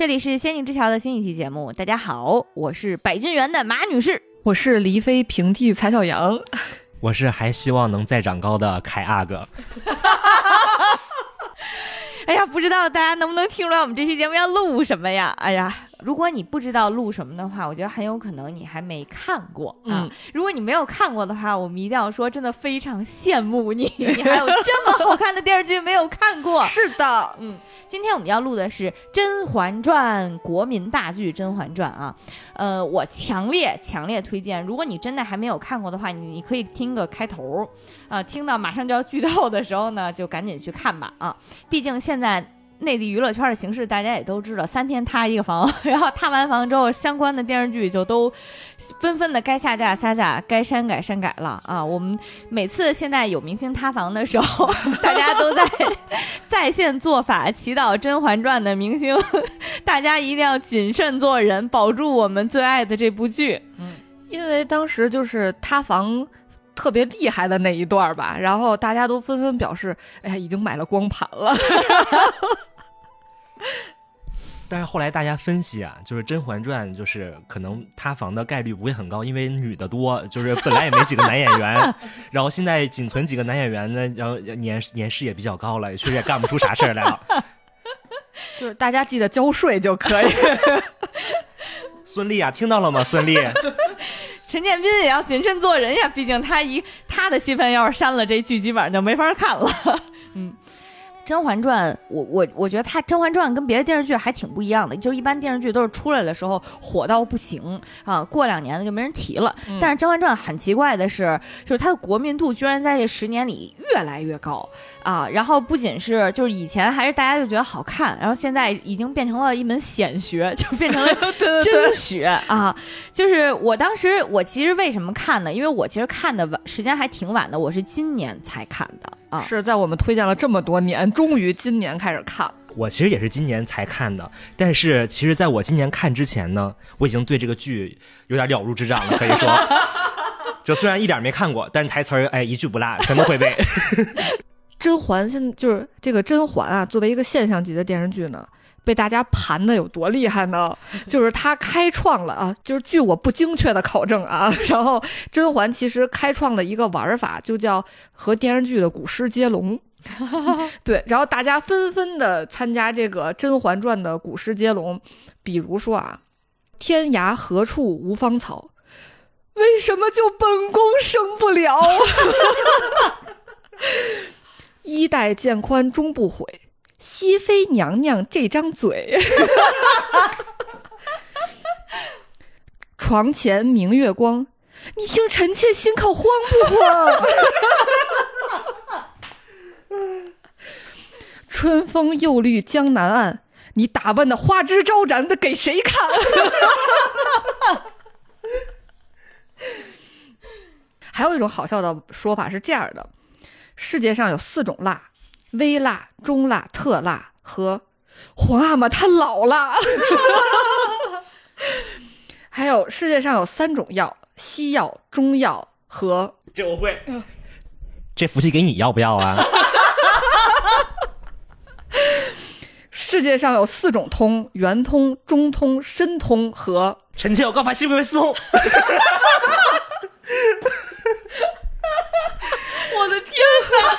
这里是《仙境之桥》的新一期节目，大家好，我是百俊园的马女士，我是黎飞平替蔡小阳，我是还希望能再长高的凯阿哥。哎呀，不知道大家能不能听出来我们这期节目要录什么呀？哎呀。如果你不知道录什么的话，我觉得很有可能你还没看过啊。如果你没有看过的话，我们一定要说，真的非常羡慕你，你还有这么好看的电视剧没有看过。是的，嗯，今天我们要录的是《甄嬛传》国民大剧《甄嬛传》啊，呃，我强烈强烈推荐，如果你真的还没有看过的话，你你可以听个开头啊，听到马上就要剧透的时候呢，就赶紧去看吧啊，毕竟现在。内地娱乐圈的形势，大家也都知道，三天塌一个房，然后塌完房之后，相关的电视剧就都纷纷的该下架下架，该删改删改了啊！我们每次现在有明星塌房的时候，大家都在 在线做法，祈祷《甄嬛传》的明星，大家一定要谨慎做人，保住我们最爱的这部剧。嗯，因为当时就是塌房特别厉害的那一段吧，然后大家都纷纷表示，哎呀，已经买了光盘了。但是后来大家分析啊，就是《甄嬛传》就是可能塌房的概率不会很高，因为女的多，就是本来也没几个男演员，然后现在仅存几个男演员呢，然后年年事也比较高了，确实也干不出啥事儿来了。就是大家记得交税就可以。孙俪啊，听到了吗？孙俪，陈建斌也要谨慎做人呀，毕竟他一他的戏份要是删了，这剧基本上就没法看了。嗯。《甄嬛传》，我我我觉得它《甄嬛传》跟别的电视剧还挺不一样的，就是一般电视剧都是出来的时候火到不行啊，过两年呢就没人提了。但是《甄嬛传》很奇怪的是，就是它的国民度居然在这十年里越来越高。啊，然后不仅是就是以前还是大家就觉得好看，然后现在已经变成了一门显学，就变成了 真学啊！就是我当时我其实为什么看呢？因为我其实看的晚时间还挺晚的，我是今年才看的啊。是在我们推荐了这么多年，终于今年开始看。我其实也是今年才看的，但是其实在我今年看之前呢，我已经对这个剧有点了如指掌了，可以说，就虽然一点没看过，但是台词儿哎一句不落，全都会背。甄嬛现在就是这个甄嬛啊，作为一个现象级的电视剧呢，被大家盘的有多厉害呢？就是他开创了啊，就是据我不精确的考证啊，然后甄嬛其实开创了一个玩法，就叫和电视剧的古诗接龙。对，然后大家纷纷的参加这个《甄嬛传》的古诗接龙，比如说啊，“天涯何处无芳草，为什么就本宫生不了？”衣带渐宽终不悔，熹妃娘娘这张嘴。床前明月光，你听臣妾心口慌不慌？春风又绿江南岸，你打扮的花枝招展的给谁看？还有一种好笑的说法是这样的。世界上有四种辣：微辣、中辣、特辣和皇阿玛他老了。还有世界上有三种药：西药、中药和……这我会。这福气给你要不要啊？世界上有四种通：圆通、中通、深通和……臣妾有告发熹妃私通。我的天哪！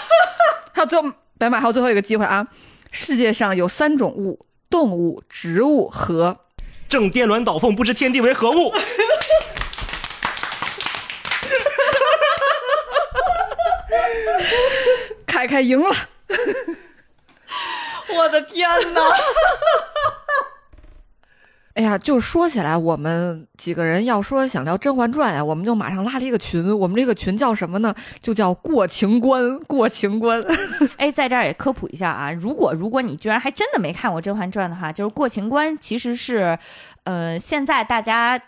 还有最后白马，还有最后一个机会啊！世界上有三种物：动物、植物和正颠鸾倒凤，不知天地为何物。凯凯赢了！我的天哪！哎呀，就说起来，我们几个人要说想聊《甄嬛传》呀，我们就马上拉了一个群。我们这个群叫什么呢？就叫“过情关”。过情关。哎，在这儿也科普一下啊，如果如果你居然还真的没看过《甄嬛传》的话，就是“过情关”其实是，呃，现在大家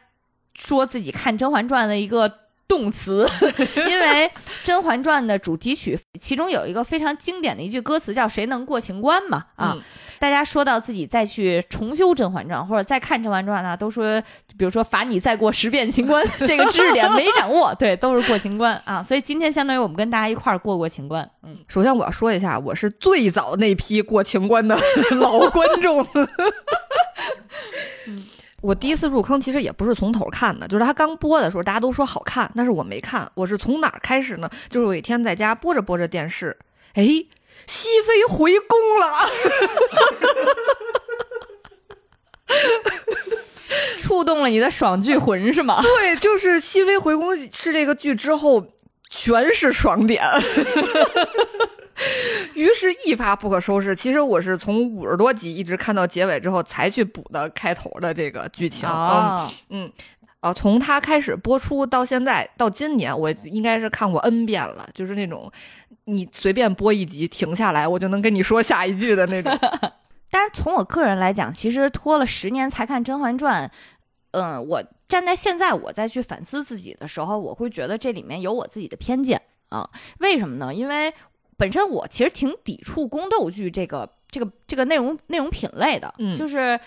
说自己看《甄嬛传》的一个动词，因为《甄嬛传》的主题曲其中有一个非常经典的一句歌词叫“谁能过情关”嘛啊，嗯大家说到自己再去重修《甄嬛传》或者再看《甄嬛传》呢，都说比如说罚你再过十遍情关，这个知识点没掌握，对，都是过情关啊。所以今天相当于我们跟大家一块儿过过情关，嗯，首先我要说一下，我是最早那批过情关的 老观众。我第一次入坑其实也不是从头看的，就是他刚播的时候，大家都说好看，但是我没看。我是从哪儿开始呢？就是有一天在家播着播着电视，哎，熹妃回宫了，触动了你的爽剧魂是吗？对，就是熹妃回宫是这个剧之后全是爽点。于是，一发不可收拾。其实我是从五十多集一直看到结尾之后，才去补的开头的这个剧情。啊，嗯，啊，从它开始播出到现在，到今年，我应该是看过 N 遍了，就是那种你随便播一集停下来，我就能跟你说下一句的那种。但是从我个人来讲，其实拖了十年才看《甄嬛传》，嗯，我站在现在我再去反思自己的时候，我会觉得这里面有我自己的偏见啊。为什么呢？因为本身我其实挺抵触宫斗剧这个这个这个内容内容品类的，嗯就是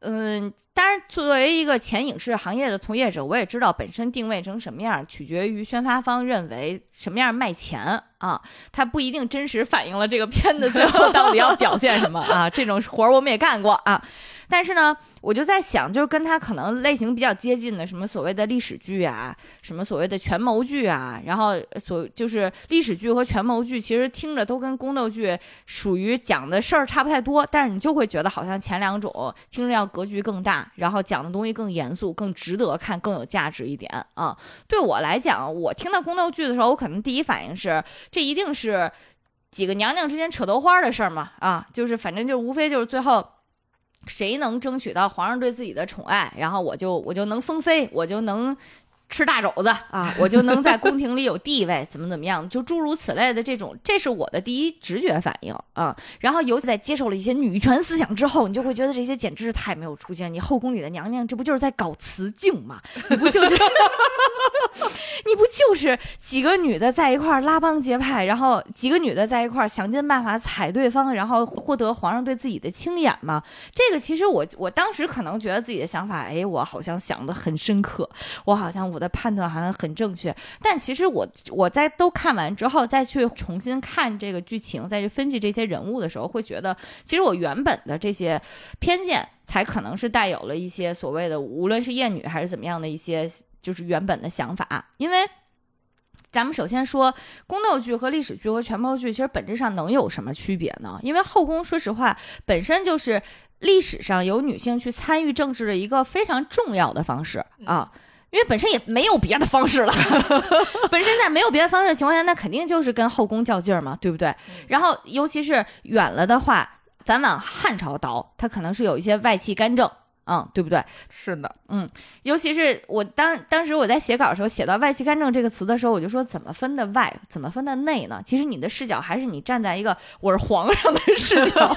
嗯。当然，作为一个前影视行业的从业者，我也知道本身定位成什么样，取决于宣发方认为什么样卖钱啊，它不一定真实反映了这个片子最后到底要表现什么啊。这种活儿我们也干过啊，但是呢，我就在想，就是跟它可能类型比较接近的，什么所谓的历史剧啊，什么所谓的权谋剧啊，然后所就是历史剧和权谋剧，其实听着都跟宫斗剧属于讲的事儿差不太多，但是你就会觉得好像前两种听着要格局更大，然后讲的东西更严肃、更值得看、更有价值一点啊。对我来讲，我听到宫斗剧的时候，我可能第一反应是，这一定是几个娘娘之间扯头花的事儿嘛啊，就是反正就是无非就是最后。谁能争取到皇上对自己的宠爱，然后我就我就能封妃，我就能吃大肘子啊，我就能在宫廷里有地位，怎么怎么样，就诸如此类的这种，这是我的第一直觉反应啊。然后尤其在接受了一些女权思想之后，你就会觉得这些简直是太没有出息了。你后宫里的娘娘，这不就是在搞雌竞吗？你不就是？你不就是几个女的在一块儿拉帮结派，然后几个女的在一块儿想尽办法踩对方，然后获得皇上对自己的青眼吗？这个其实我我当时可能觉得自己的想法，哎，我好像想的很深刻，我好像我的判断好像很正确，但其实我我在都看完之后再去重新看这个剧情，再去分析这些人物的时候，会觉得其实我原本的这些偏见才可能是带有了一些所谓的无论是厌女还是怎么样的一些就是原本的想法，因为。咱们首先说宫斗剧和历史剧和权谋剧，其实本质上能有什么区别呢？因为后宫，说实话，本身就是历史上有女性去参与政治的一个非常重要的方式啊。因为本身也没有别的方式了，本身在没有别的方式的情况下，那肯定就是跟后宫较劲儿嘛，对不对？然后尤其是远了的话，咱往汉朝倒，它可能是有一些外戚干政。嗯，对不对？是的，嗯尤其是我当当时我在写稿的时候，写到“外戚干政”这个词的时候，我就说怎么分的外，怎么分的内呢？其实你的视角还是你站在一个我是皇上的视角，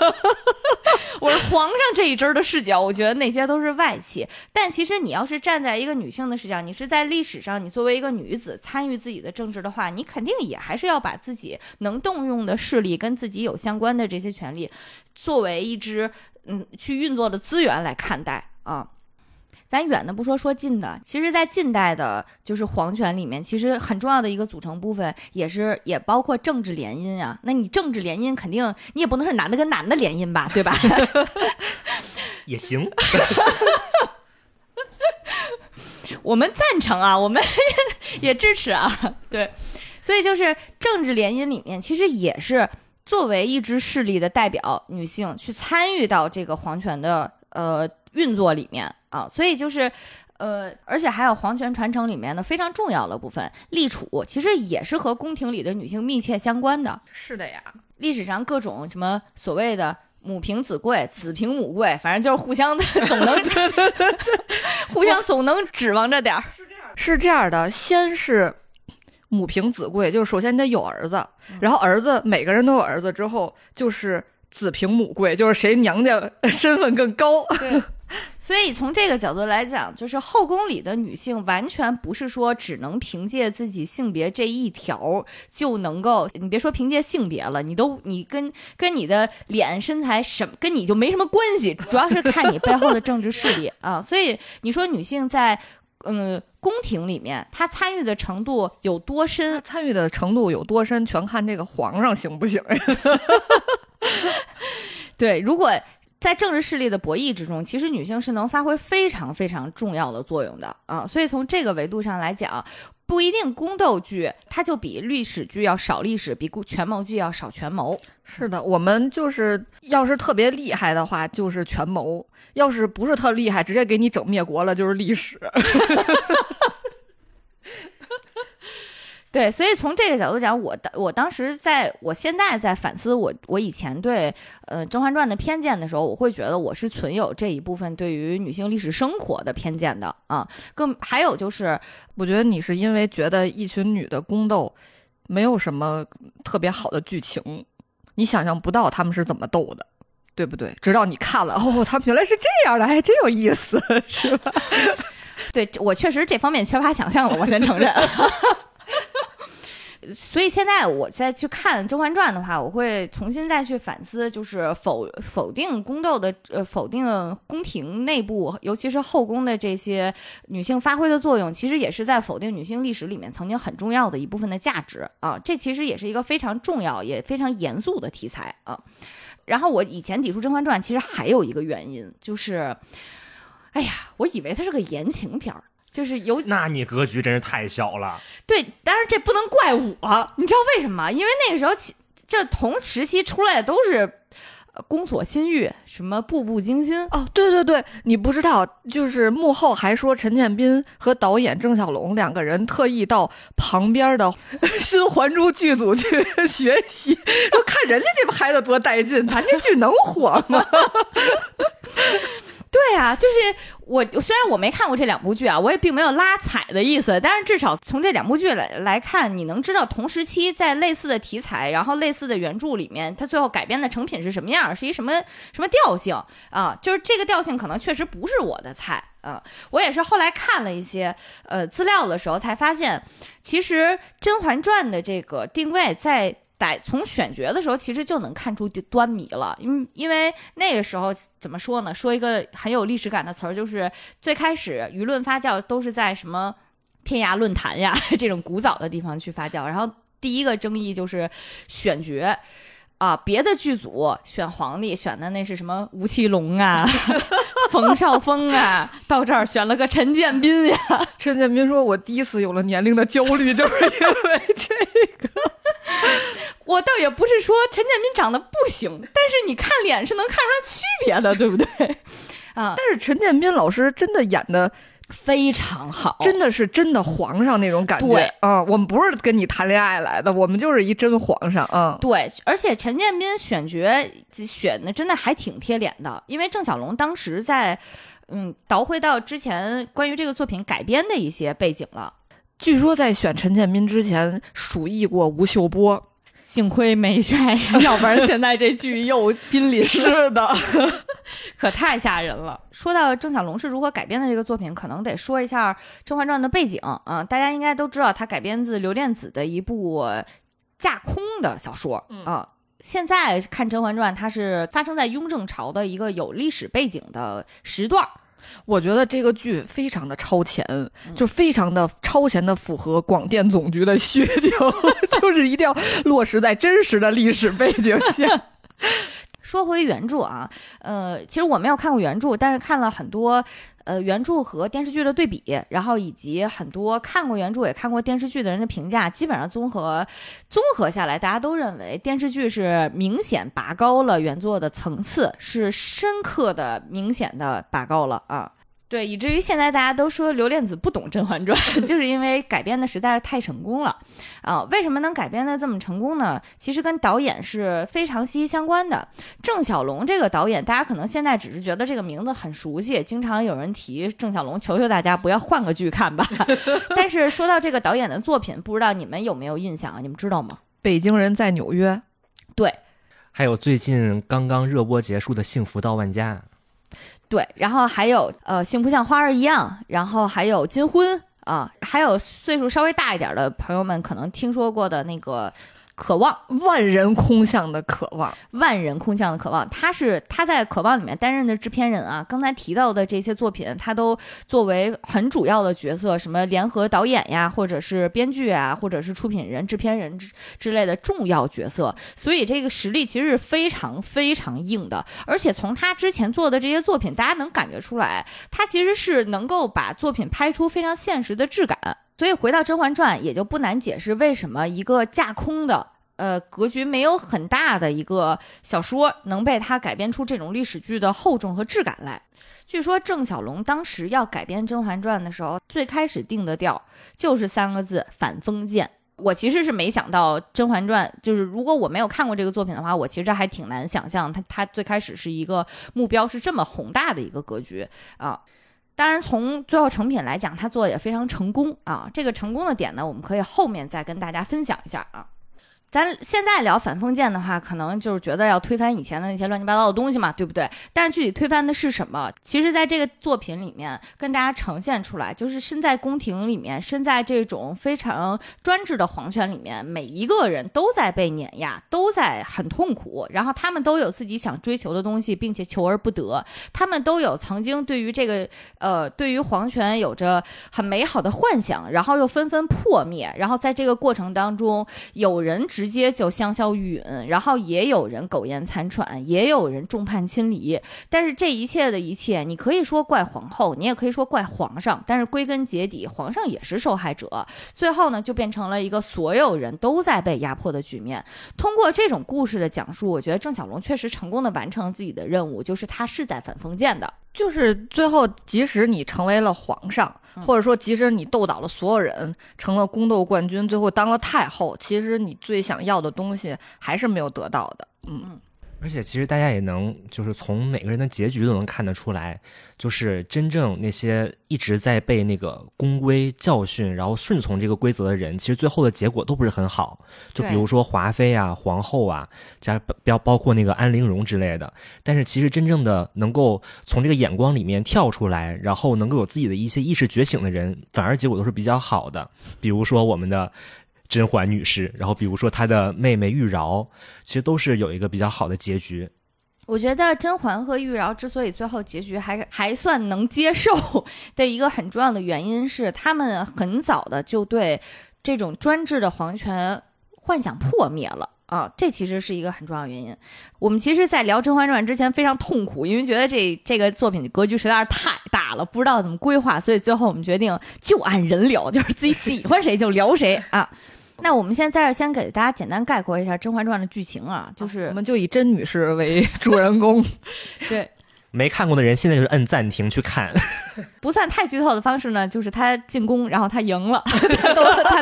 我是皇上这一支儿的视角，我觉得那些都是外戚。但其实你要是站在一个女性的视角，你是在历史上，你作为一个女子参与自己的政治的话，你肯定也还是要把自己能动用的势力跟自己有相关的这些权利，作为一支嗯去运作的资源来看待啊。咱远的不说，说近的，其实，在近代的，就是皇权里面，其实很重要的一个组成部分，也是也包括政治联姻啊。那你政治联姻，肯定你也不能是男的跟男的联姻吧，对吧？也行。我们赞成啊，我们 也支持啊，对。所以就是政治联姻里面，其实也是作为一支势力的代表，女性去参与到这个皇权的呃运作里面啊。所以就是呃，而且还有皇权传承里面的非常重要的部分，立储其实也是和宫廷里的女性密切相关的。是的呀，历史上各种什么所谓的母凭子贵，子凭母贵，反正就是互相的总能 互相总能指望着点儿。是这样的，先是母凭子贵，就是首先你得有儿子，然后儿子每个人都有儿子之后，就是子凭母贵，就是谁娘家身份更高。对所以从这个角度来讲，就是后宫里的女性完全不是说只能凭借自己性别这一条就能够，你别说凭借性别了，你都你跟跟你的脸身材什么跟你就没什么关系，主要是看你背后的政治势力啊。所以你说女性在嗯宫廷里面，他参与的程度有多深？参与的程度有多深，全看这个皇上行不行呀？对，如果。在政治势力的博弈之中，其实女性是能发挥非常非常重要的作用的啊。所以从这个维度上来讲，不一定宫斗剧它就比历史剧要少历史，比权谋剧要少权谋。是的，我们就是要是特别厉害的话，就是权谋；要是不是特厉害，直接给你整灭国了，就是历史。对，所以从这个角度讲，我当我当时在我现在在反思我我以前对呃《甄嬛传》的偏见的时候，我会觉得我是存有这一部分对于女性历史生活的偏见的啊。更还有就是，我觉得你是因为觉得一群女的宫斗没有什么特别好的剧情，你想象不到他们是怎么斗的，对不对？直到你看了，哦，他们原来是这样的，还真有意思，是吧？对我确实这方面缺乏想象了，我先承认。所以现在我再去看《甄嬛传》的话，我会重新再去反思，就是否否定宫斗的，呃，否定宫廷内部，尤其是后宫的这些女性发挥的作用，其实也是在否定女性历史里面曾经很重要的一部分的价值啊。这其实也是一个非常重要也非常严肃的题材啊。然后我以前抵触《甄嬛传》，其实还有一个原因，就是，哎呀，我以为它是个言情片儿。就是有，那你格局真是太小了。对，但是这不能怪我，你知道为什么？因为那个时候，这同时期出来的都是《宫锁心玉》什么《步步惊心》哦，对对对，你不知道，就是幕后还说陈建斌和导演郑晓龙两个人特意到旁边的新还珠剧组去 学习，说看人家这拍的多带劲，咱这剧能火吗？对啊，就是我虽然我没看过这两部剧啊，我也并没有拉踩的意思，但是至少从这两部剧来来看，你能知道同时期在类似的题材，然后类似的原著里面，它最后改编的成品是什么样，是一什么什么调性啊？就是这个调性可能确实不是我的菜啊。我也是后来看了一些呃资料的时候才发现，其实《甄嬛传》的这个定位在。在从选角的时候，其实就能看出端倪了，因因为那个时候怎么说呢？说一个很有历史感的词儿，就是最开始舆论发酵都是在什么天涯论坛呀 这种古早的地方去发酵，然后第一个争议就是选角啊，别的剧组选皇帝选的那是什么吴奇隆啊、冯绍峰啊，到这儿选了个陈建斌呀。陈建斌说：“我第一次有了年龄的焦虑，就是因为这个。”我倒也不是说陈建斌长得不行，但是你看脸是能看出来区别的，对不对？啊，但是陈建斌老师真的演的非常好，真的是真的皇上那种感觉。对啊，我们不是跟你谈恋爱来的，我们就是一真皇上。嗯，对，而且陈建斌选角选的真的还挺贴脸的，因为郑晓龙当时在嗯倒回到之前关于这个作品改编的一些背景了。据说在选陈建斌之前，鼠疫过吴秀波。幸亏没选，要不然现在这剧又濒临。是的，可太吓人了。说到郑晓龙是如何改编的这个作品，可能得说一下《甄嬛传》的背景啊。大家应该都知道，它改编自刘恋子的一部架空的小说啊。现在看《甄嬛传》，它是发生在雍正朝的一个有历史背景的时段。我觉得这个剧非常的超前，就非常的超前的符合广电总局的需求，就是一定要落实在真实的历史背景下。说回原著啊，呃，其实我没有看过原著，但是看了很多呃原著和电视剧的对比，然后以及很多看过原著也看过电视剧的人的评价，基本上综合综合下来，大家都认为电视剧是明显拔高了原作的层次，是深刻的、明显的拔高了啊。对，以至于现在大家都说刘恋子不懂《甄嬛传》，就是因为改编的实在是太成功了啊！为什么能改编的这么成功呢？其实跟导演是非常息息相关的。郑晓龙这个导演，大家可能现在只是觉得这个名字很熟悉，经常有人提郑晓龙，求求大家不要换个剧看吧。但是说到这个导演的作品，不知道你们有没有印象啊？你们知道吗？北京人在纽约，对，还有最近刚刚热播结束的《幸福到万家》。对，然后还有呃，幸福像花儿一样，然后还有金婚啊，还有岁数稍微大一点的朋友们可能听说过的那个。渴望万人空巷的渴望，万人空巷的渴望，他是他在渴望里面担任的制片人啊。刚才提到的这些作品，他都作为很主要的角色，什么联合导演呀，或者是编剧啊，或者是出品人、制片人之之类的重要角色。所以这个实力其实是非常非常硬的。而且从他之前做的这些作品，大家能感觉出来，他其实是能够把作品拍出非常现实的质感。所以回到《甄嬛传》，也就不难解释为什么一个架空的、呃格局没有很大的一个小说，能被他改编出这种历史剧的厚重和质感来。据说郑晓龙当时要改编《甄嬛传》的时候，最开始定的调就是三个字“反封建”。我其实是没想到《甄嬛传》，就是如果我没有看过这个作品的话，我其实还挺难想象他他最开始是一个目标是这么宏大的一个格局啊。当然，从最后成品来讲，他做的也非常成功啊。这个成功的点呢，我们可以后面再跟大家分享一下啊。咱现在聊反封建的话，可能就是觉得要推翻以前的那些乱七八糟的东西嘛，对不对？但是具体推翻的是什么？其实，在这个作品里面跟大家呈现出来，就是身在宫廷里面，身在这种非常专制的皇权里面，每一个人都在被碾压，都在很痛苦。然后他们都有自己想追求的东西，并且求而不得。他们都有曾经对于这个呃，对于皇权有着很美好的幻想，然后又纷纷破灭。然后在这个过程当中，有人直接就香消玉殒，然后也有人苟延残喘，也有人众叛亲离。但是这一切的一切，你可以说怪皇后，你也可以说怪皇上，但是归根结底，皇上也是受害者。最后呢，就变成了一个所有人都在被压迫的局面。通过这种故事的讲述，我觉得郑晓龙确实成功的完成了自己的任务，就是他是在反封建的。就是最后，即使你成为了皇上，或者说即使你斗倒了所有人，成了宫斗冠军，最后当了太后，其实你最想要的东西还是没有得到的。嗯嗯。而且其实大家也能，就是从每个人的结局都能看得出来，就是真正那些一直在被那个宫规教训，然后顺从这个规则的人，其实最后的结果都不是很好。就比如说华妃啊、皇后啊，加包包括那个安陵容之类的。但是其实真正的能够从这个眼光里面跳出来，然后能够有自己的一些意识觉醒的人，反而结果都是比较好的。比如说我们的。甄嬛女士，然后比如说她的妹妹玉娆，其实都是有一个比较好的结局。我觉得甄嬛和玉娆之所以最后结局还还算能接受 的一个很重要的原因是，他们很早的就对这种专制的皇权幻想破灭了啊，这其实是一个很重要原因。我们其实，在聊《甄嬛传》之前非常痛苦，因为觉得这这个作品的格局实在是太大了，不知道怎么规划，所以最后我们决定就按人聊，就是自己喜欢谁就聊谁啊。那我们现在在这先给大家简单概括一下《甄嬛传》的剧情啊，就是我们就以甄女士为主人公，对，没看过的人现在就是摁暂停去看，不算太剧透的方式呢，就是他进攻，然后他赢了，他斗他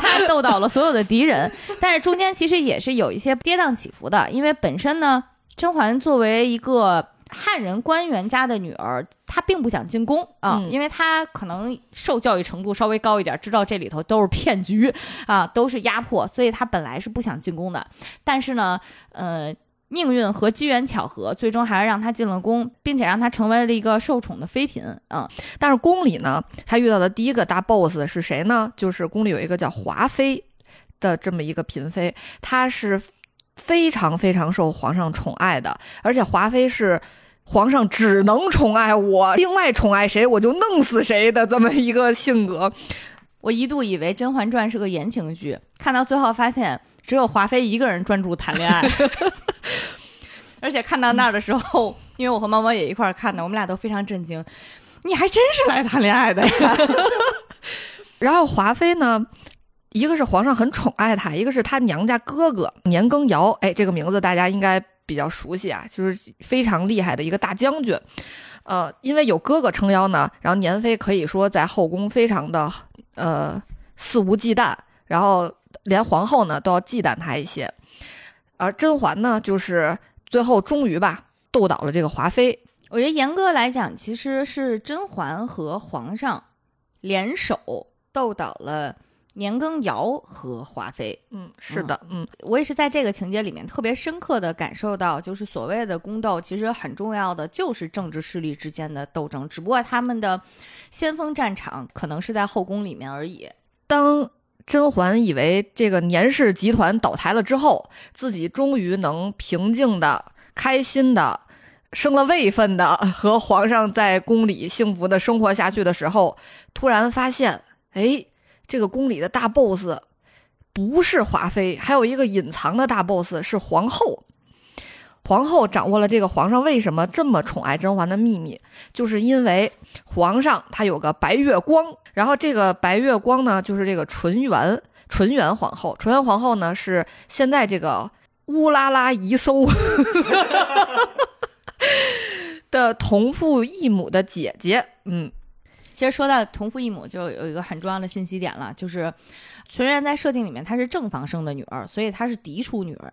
他斗倒了所有的敌人，但是中间其实也是有一些跌宕起伏的，因为本身呢，甄嬛作为一个。汉人官员家的女儿，她并不想进宫啊，因为她可能受教育程度稍微高一点，知道这里头都是骗局。啊，都是压迫，所以她本来是不想进宫的。但是呢，呃，命运和机缘巧合，最终还是让她进了宫，并且让她成为了一个受宠的妃嫔啊。但是宫里呢，她遇到的第一个大 boss 是谁呢？就是宫里有一个叫华妃的这么一个嫔妃，她是非常非常受皇上宠爱的，而且华妃是。皇上只能宠爱我，另外宠爱谁我就弄死谁的这么一个性格。我一度以为《甄嬛传》是个言情剧，看到最后发现只有华妃一个人专注谈恋爱。而且看到那儿的时候，因为我和猫猫也一块儿看的，我们俩都非常震惊。你还真是来谈恋爱的呀！然后华妃呢，一个是皇上很宠爱她，一个是她娘家哥哥年羹尧。哎，这个名字大家应该。比较熟悉啊，就是非常厉害的一个大将军，呃，因为有哥哥撑腰呢，然后年妃可以说在后宫非常的呃肆无忌惮，然后连皇后呢都要忌惮她一些，而甄嬛呢，就是最后终于吧斗倒了这个华妃。我觉得严格来讲，其实是甄嬛和皇上联手斗倒了年羹尧和华妃。嗯，是的，嗯我也是在这个情节里面特别深刻的感受到，就是所谓的宫斗，其实很重要的就是政治势力之间的斗争，只不过他们的先锋战场可能是在后宫里面而已。当甄嬛以为这个年氏集团倒台了之后，自己终于能平静的、开心的、升了位分的和皇上在宫里幸福的生活下去的时候，突然发现，哎，这个宫里的大 boss 不是华妃，还有一个隐藏的大 boss 是皇后。皇后掌握了这个皇上为什么这么宠爱甄嬛的秘密，就是因为皇上他有个白月光，然后这个白月光呢，就是这个纯元纯元皇后。纯元皇后呢是现在这个乌拉拉宜叟 的同父异母的姐姐。嗯，其实说到同父异母，就有一个很重要的信息点了，就是纯元在设定里面她是正房生的女儿，所以她是嫡出女儿。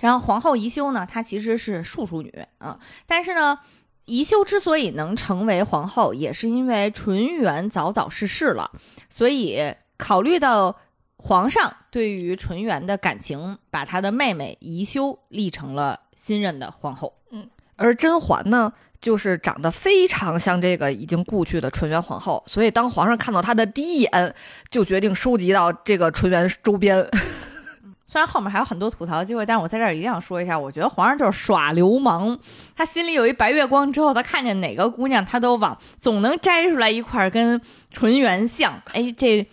然后皇后宜修呢，她其实是庶出女啊，但是呢，宜修之所以能成为皇后，也是因为纯元早早逝世了，所以考虑到皇上对于纯元的感情，把他的妹妹宜修立成了新任的皇后。嗯而甄嬛呢，就是长得非常像这个已经故去的纯元皇后，所以当皇上看到她的第一眼，就决定收集到这个纯元周边。虽然后面还有很多吐槽机会，但是我在这儿一定要说一下，我觉得皇上就是耍流氓。他心里有一白月光之后，他看见哪个姑娘，他都往总能摘出来一块跟纯元像。哎，这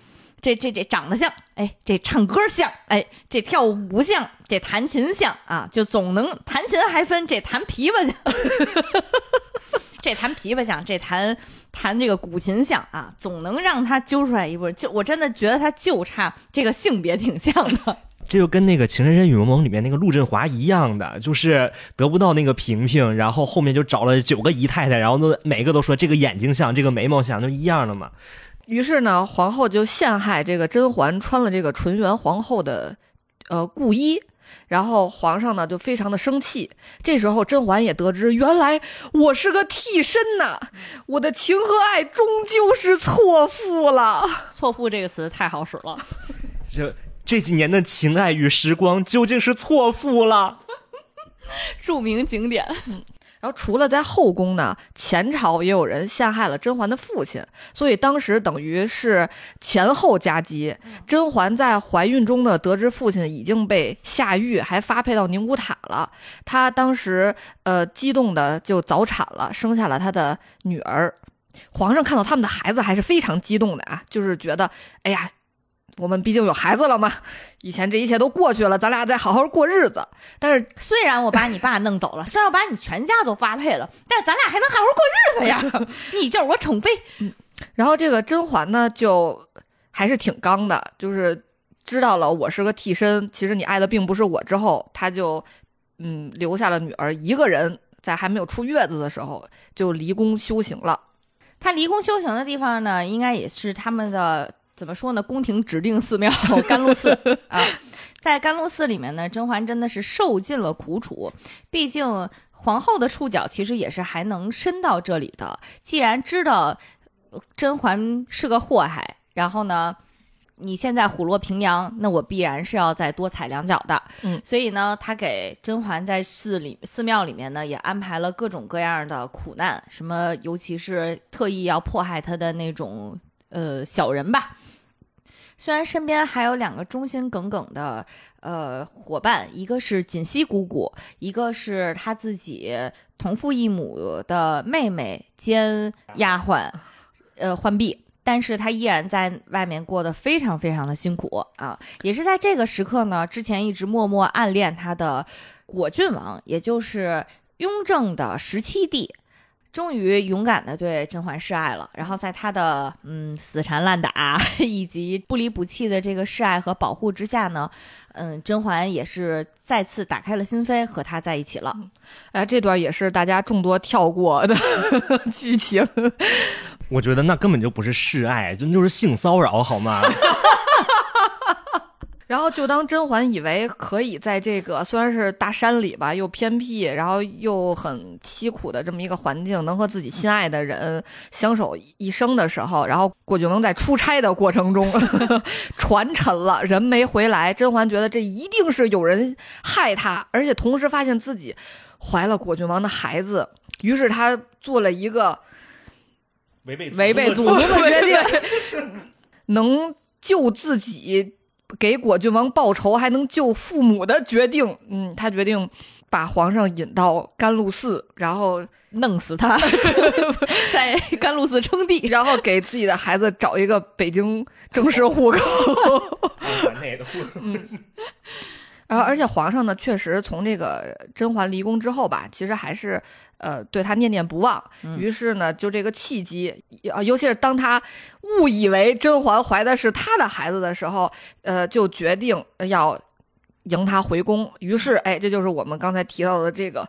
这这这长得像，哎，这唱歌像，哎，这跳舞像，这弹琴像啊，就总能弹琴还分这弹琵琶像，这弹琵琶像，这弹弹这个古琴像啊，总能让他揪出来一波。就我真的觉得他就差这个性别挺像的。这就跟那个《情深深雨蒙蒙》里面那个陆振华一样的，就是得不到那个萍萍，然后后面就找了九个姨太太，然后都每个都说这个眼睛像，这个眉毛像，就一样的嘛。于是呢，皇后就陷害这个甄嬛穿了这个纯元皇后的呃故衣，然后皇上呢就非常的生气。这时候甄嬛也得知，原来我是个替身呐，我的情和爱终究是错付了。错付这个词太好使了。这这几年的情爱与时光究竟是错付了？著名景点，然后除了在后宫呢，前朝也有人陷害了甄嬛的父亲，所以当时等于是前后夹击。甄嬛在怀孕中呢，得知父亲已经被下狱，还发配到宁古塔了。她当时呃激动的就早产了，生下了她的女儿。皇上看到他们的孩子还是非常激动的啊，就是觉得哎呀。我们毕竟有孩子了嘛，以前这一切都过去了，咱俩再好好过日子。但是虽然我把你爸弄走了，虽然我把你全家都发配了，但是咱俩还能好好过日子呀。你就是我宠妃。嗯然后这个甄嬛呢，就还是挺刚的，就是知道了我是个替身，其实你爱的并不是我。之后，她就嗯留下了女儿一个人，在还没有出月子的时候就离宫修行了。她离宫修行的地方呢，应该也是他们的。怎么说呢？宫廷指定寺庙 甘露寺 啊，在甘露寺里面呢，甄嬛真的是受尽了苦楚。毕竟皇后的触角其实也是还能伸到这里的。既然知道甄嬛是个祸害，然后呢，你现在虎落平阳，那我必然是要再多踩两脚的。嗯，所以呢，他给甄嬛在寺里寺庙里面呢，也安排了各种各样的苦难，什么尤其是特意要迫害她的那种呃小人吧。虽然身边还有两个忠心耿耿的呃伙伴，一个是锦汐姑姑，一个是她自己同父异母的妹妹兼丫鬟，呃浣碧，但是她依然在外面过得非常非常的辛苦啊！也是在这个时刻呢，之前一直默默暗恋她的果郡王，也就是雍正的十七弟。终于勇敢的对甄嬛示爱了，然后在他的嗯死缠烂打 以及不离不弃的这个示爱和保护之下呢，嗯，甄嬛也是再次打开了心扉，和他在一起了。哎，这段也是大家众多跳过的 剧情。我觉得那根本就不是示爱，就就是性骚扰，好吗？然后就当甄嬛以为可以在这个虽然是大山里吧，又偏僻，然后又很凄苦的这么一个环境，能和自己心爱的人相守一生的时候，然后果郡王在出差的过程中 船沉了，人没回来，甄嬛觉得这一定是有人害她，而且同时发现自己怀了果郡王的孩子，于是她做了一个违背违背祖宗的决定。能救自己、给果郡王报仇，还能救父母的决定。嗯，他决定把皇上引到甘露寺，然后弄死他，在甘露寺称帝。然后给自己的孩子找一个北京正式户口。安内的户然后，而且皇上呢，确实从这个甄嬛离宫之后吧，其实还是呃对她念念不忘。嗯于是呢，就这个契机，呃，尤其是当他误以为甄嬛怀的是他的孩子的时候，呃，就决定要迎她回宫。于是，哎，这就是我们刚才提到的这个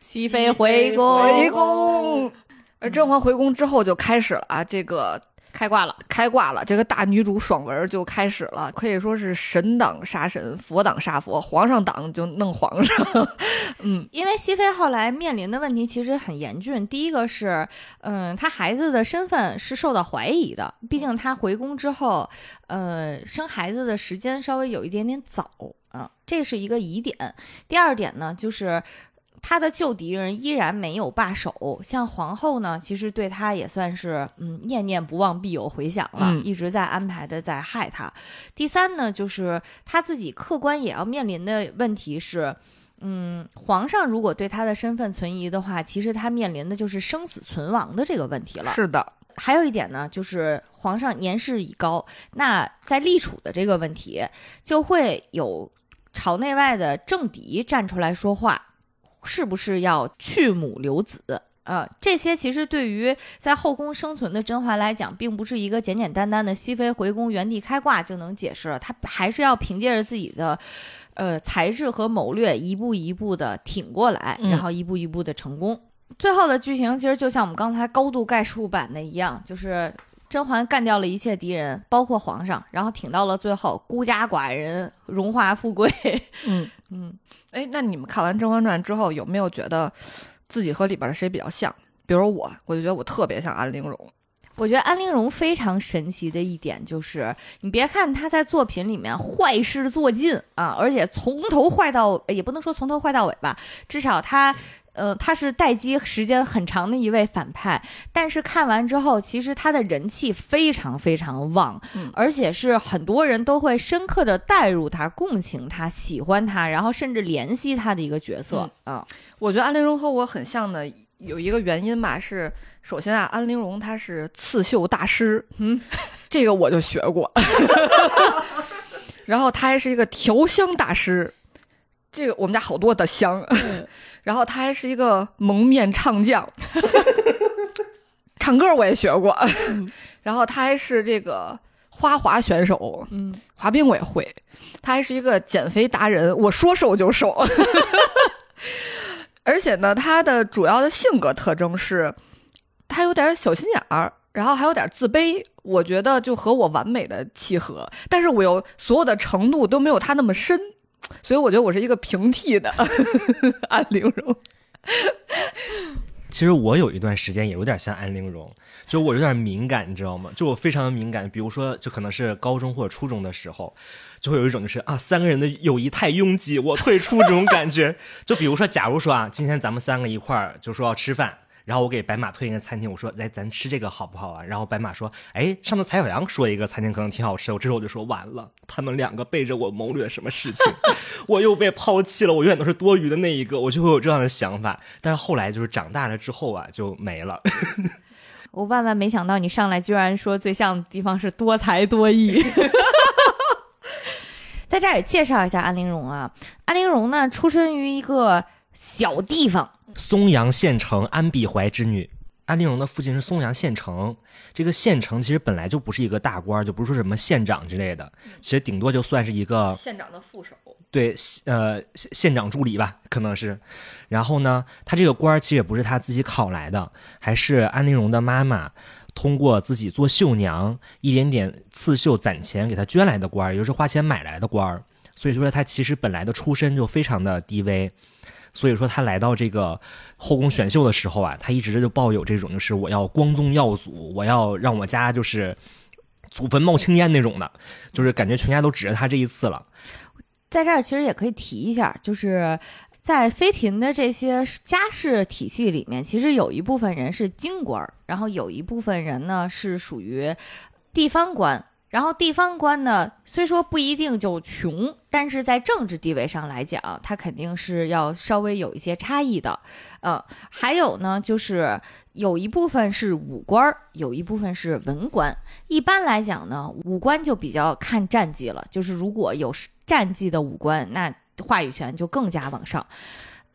熹妃回宫，回宫。而甄嬛回宫之后，就开始了啊，这个开挂了。开挂了，这个大女主爽文就开始了，可以说是神挡杀神，佛挡杀佛，皇上挡就弄皇上。嗯，因为熹妃后来面临的问题其实很严峻。第一个是，嗯，她孩子的身份是受到怀疑的，毕竟她回宫之后，呃，生孩子的时间稍微有一点点早啊，这是一个疑点。第二点呢，就是。她的旧敌人依然没有罢手，像皇后呢，其实对他也算是嗯念念不忘必有回响了，嗯一直在安排着在害他。第三呢，就是他自己客观也要面临的问题是，嗯，皇上如果对他的身份存疑的话，其实他面临的就是生死存亡的这个问题了。是的，还有一点呢，就是皇上年事已高，那在立储的这个问题，就会有朝内外的政敌站出来说话，是不是要去母留子？啊，这些其实对于在后宫生存的甄嬛来讲，并不是一个简简单单的熹妃回宫原地开挂就能解释了，她还是要凭借着自己的，呃，才智和谋略，一步一步的挺过来，嗯然后一步一步的成功。最后的剧情其实就像我们刚才高度概述版的一样，就是甄嬛干掉了一切敌人，包括皇上，然后挺到了最后，孤家寡人，荣华富贵。嗯，嗯，哎，那你们看完《甄嬛传》之后，有没有觉得自己和里边的谁比较像？比如我，我就觉得我特别像安陵容。我觉得安陵容非常神奇的一点就是，你别看她在作品里面坏事做尽啊，而且从头坏到，也不能说从头坏到尾吧，至少她。呃，他是待机时间很长的一位反派，但是看完之后，其实他的人气非常非常旺，嗯而且是很多人都会深刻的带入他、共情他、喜欢他，然后甚至怜惜他的一个角色啊。我觉得安陵容和我很像的有一个原因吧，是首先啊，安陵容她是刺绣大师，嗯，这个我就学过。然后她还是一个调香大师，这个我们家好多的香。然后他还是一个蒙面唱将，唱歌我也学过。然后他还是这个花滑选手，嗯，滑冰我也会。他还是一个减肥达人，我说瘦就瘦。而且呢，他的主要的性格特征是，他有点小心眼儿，然后还有点自卑。我觉得就和我完美的契合，但是我又所有的程度都没有他那么深，所以我觉得我是一个平替的 安陵容。其实我有一段时间也有点像安陵容，就我有点敏感，你知道吗？就我非常的敏感，比如说，就可能是高中或者初中的时候，就会有一种就是啊，三个人的友谊太拥挤，我退出这种感觉。就比如说，假如说啊，今天咱们三个一块儿就说要吃饭。然后我给白马推荐个餐厅，我说来咱吃这个好不好啊？然后白马说，哎，上次蔡小杨说一个餐厅可能挺好吃，我这时候我就说完了，他们两个背着我谋略什么事情，我又被抛弃了，我永远都是多余的那一个，我就会有这样的想法。但是后来就是长大了之后啊，就没了。我万万没想到你上来居然说最像的地方是多才多艺。在这儿也介绍一下安陵容啊，安陵容呢出身于一个小地方，松阳县城安碧怀之女，安陵容的父亲是松阳县城，这个县城其实本来就不是一个大官儿，就不是说什么县长之类的，其实顶多就算是一个县长的副手。对，呃，县县长助理吧，可能是。然后呢，他这个官儿其实也不是他自己考来的，还是安陵容的妈妈通过自己做绣娘，一点点刺绣攒钱给他捐来的官儿，也就是花钱买来的官儿。所以说，他其实本来的出身就非常的低微。所以说，他来到这个后宫选秀的时候啊，他一直就抱有这种，就是我要光宗耀祖，我要让我家就是祖坟冒青烟那种的，就是感觉全家都指着他这一次了。在这儿其实也可以提一下，就是在妃嫔的这些家世体系里面，其实有一部分人是京官，然后有一部分人呢是属于地方官。然后地方官呢，虽说不一定就穷，但是在政治地位上来讲，他肯定是要稍微有一些差异的。呃，还有呢，就是有一部分是武官，有一部分是文官。一般来讲呢，武官就比较看战绩了，就是如果有战绩的武官，那话语权就更加往上。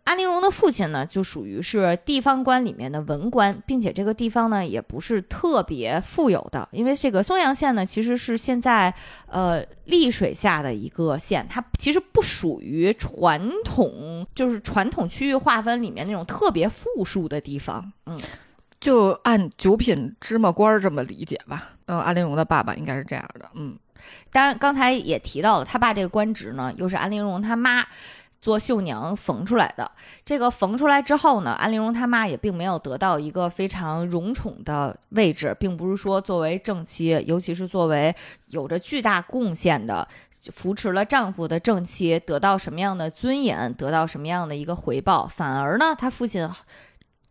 安陵容的父亲呢，就属于是地方官里面的文官，并且这个地方呢也不是特别富有的，因为这个松阳县呢其实是现在呃丽水下的一个县，它其实不属于传统就是传统区域划分里面那种特别富庶的地方。嗯，就按九品芝麻官儿这么理解吧。嗯，安陵容的爸爸应该是这样的。嗯，当然刚才也提到了，他爸这个官职呢，又是安陵容他妈。做绣娘缝出来的，这个缝出来之后呢，安陵容他妈也并没有得到一个非常荣宠的位置，并不是说作为正妻，尤其是作为有着巨大贡献的扶持了丈夫的正妻，得到什么样的尊严，得到什么样的一个回报，反而呢，他父亲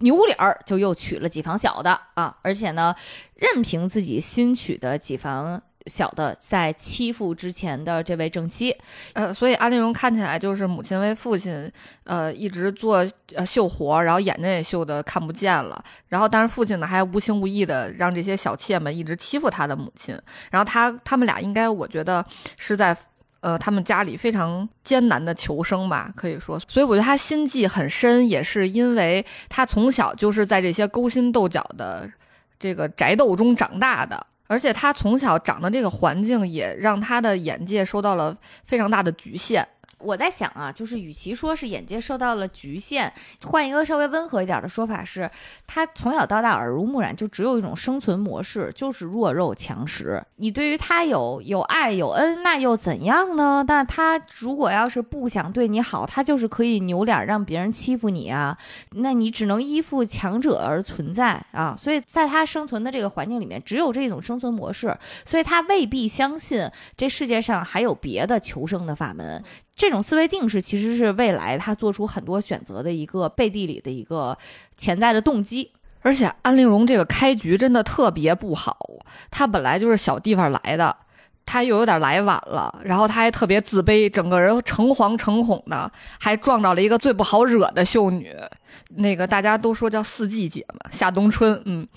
扭脸儿就又娶了几房小的啊，而且呢，任凭自己新娶的几房。小的在欺负之前的这位正妻，呃，所以安陵容看起来就是母亲为父亲，呃，一直做呃绣活，然后眼睛也绣的看不见了，然后但是父亲呢还无情无义的让这些小妾们一直欺负他的母亲，然后他他们俩应该我觉得是在呃他们家里非常艰难的求生吧，可以说，所以我觉得他心计很深，也是因为他从小就是在这些勾心斗角的这个宅斗中长大的。而且他从小长的这个环境，也让他的眼界受到了非常大的局限。我在想啊，就是与其说是眼界受到了局限，换一个稍微温和一点的说法是，他从小到大耳濡目染，就只有一种生存模式，就是弱肉强食。你对于他有有爱有恩，那又怎样呢？那他如果要是不想对你好，他就是可以扭脸让别人欺负你啊。那你只能依附强者而存在啊。所以在他生存的这个环境里面，只有这种生存模式，所以他未必相信这世界上还有别的求生的法门。这种思维定式其实是未来他做出很多选择的一个背地里的一个潜在的动机，而且安陵容这个开局真的特别不好，他本来就是小地方来的。他又有点来晚了，然后他还特别自卑，整个人诚惶诚恐的，还撞到了一个最不好惹的秀女，那个大家都说叫四季姐嘛，夏冬春。嗯，